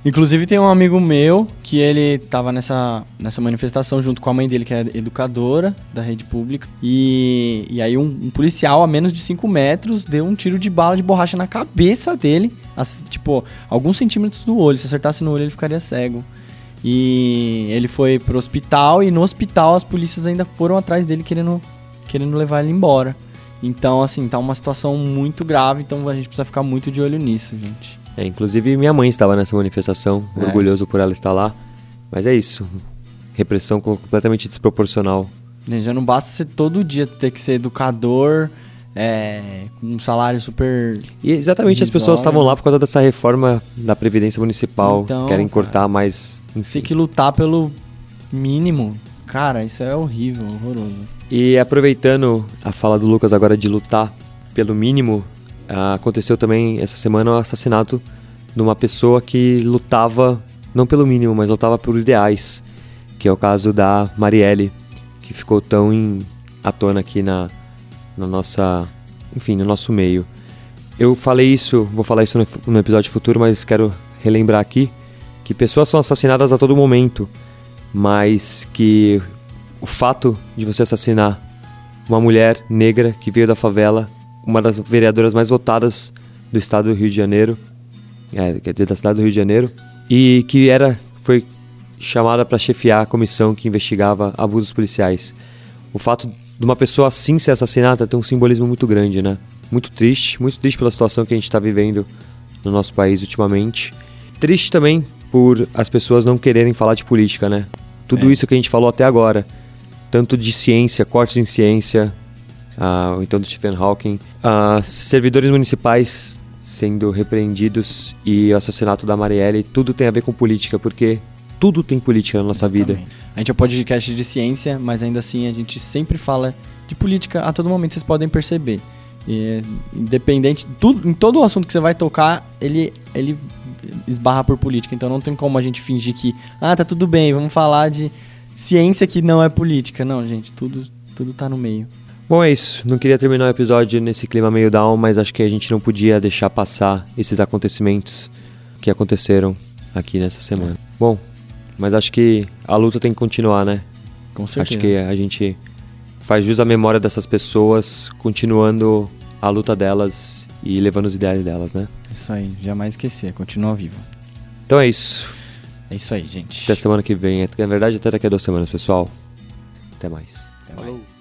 [SPEAKER 4] Inclusive tem um amigo meu que ele tava nessa, nessa manifestação junto com a mãe dele, que é educadora da rede pública. E, e aí um, um policial a menos de 5 metros deu um tiro de bala de borracha na cabeça dele. as- tipo, alguns centímetros do olho. Se acertasse no olho, ele ficaria cego. E ele foi pro hospital e no hospital as polícias ainda foram atrás dele querendo, querendo levar ele embora. Então, assim, tá uma situação muito grave, então a gente precisa ficar muito de olho nisso, gente.
[SPEAKER 1] É, inclusive minha mãe estava nessa manifestação,
[SPEAKER 4] É.
[SPEAKER 1] orgulhoso por ela estar lá. Mas é isso. Repressão completamente desproporcional.
[SPEAKER 4] Já não basta você todo dia ter que ser educador, é, com um salário super.
[SPEAKER 1] E exatamente as pessoas
[SPEAKER 4] Risório.
[SPEAKER 1] estavam lá por causa dessa reforma da Previdência Municipal.
[SPEAKER 4] Então,
[SPEAKER 1] querem
[SPEAKER 4] cara.
[SPEAKER 1] cortar mais. Enfim.
[SPEAKER 4] Tem que lutar pelo mínimo. Cara, isso é horrível, horroroso.
[SPEAKER 1] E aproveitando a fala do Lucas agora de lutar pelo mínimo, ah, aconteceu também essa semana o assassinato de uma pessoa que lutava, não pelo mínimo, mas lutava por ideais. Que é o caso da Marielle, que ficou tão em, à tona aqui na, na nossa. Enfim, no nosso meio. Eu falei isso, vou falar isso no, no episódio futuro, mas quero relembrar aqui que pessoas são assassinadas a todo momento, mas que o fato de você assassinar uma mulher negra que veio da favela, uma das vereadoras mais votadas do estado do Rio de Janeiro, é, quer dizer, da cidade do Rio de Janeiro, e que era foi chamada para chefiar a comissão que investigava abusos policiais. O fato de uma pessoa assim ser assassinada tem um simbolismo muito grande, né? Muito triste, muito triste pela situação que a gente está vivendo no nosso país ultimamente. Triste também por as pessoas não quererem falar de política, né? Tudo
[SPEAKER 4] É.
[SPEAKER 1] isso que a gente falou até agora, tanto de ciência, cortes em ciência, ou então do Stephen Hawking, ah, servidores municipais sendo repreendidos e o assassinato da Marielle, tudo tem a ver com política, porque tudo tem política na nossa vida.
[SPEAKER 4] Exatamente. A gente é um podcast de ciência, mas ainda assim a gente sempre fala de política a todo momento, vocês podem perceber. E, independente, tudo, em todo o assunto que você vai tocar, ele, ele esbarra por política. Então não tem como a gente fingir que, ah, tá tudo bem, vamos falar de ciência que não é política. Não, gente, tudo, tudo tá no meio.
[SPEAKER 1] Bom, é isso. Não queria terminar o episódio nesse clima meio down, mas acho que a gente não podia deixar passar esses acontecimentos que aconteceram aqui nessa semana. Bom, mas acho que a luta tem que continuar, né?
[SPEAKER 4] Com certeza.
[SPEAKER 1] Acho que a gente faz jus à memória dessas pessoas, continuando a luta delas e levando os ideais delas, né?
[SPEAKER 4] Isso aí, jamais esquecer, continua vivo.
[SPEAKER 1] Então é isso.
[SPEAKER 4] É isso aí, gente.
[SPEAKER 1] Até semana que vem. Na verdade, até daqui a duas semanas, pessoal. Até mais.
[SPEAKER 4] Até mais.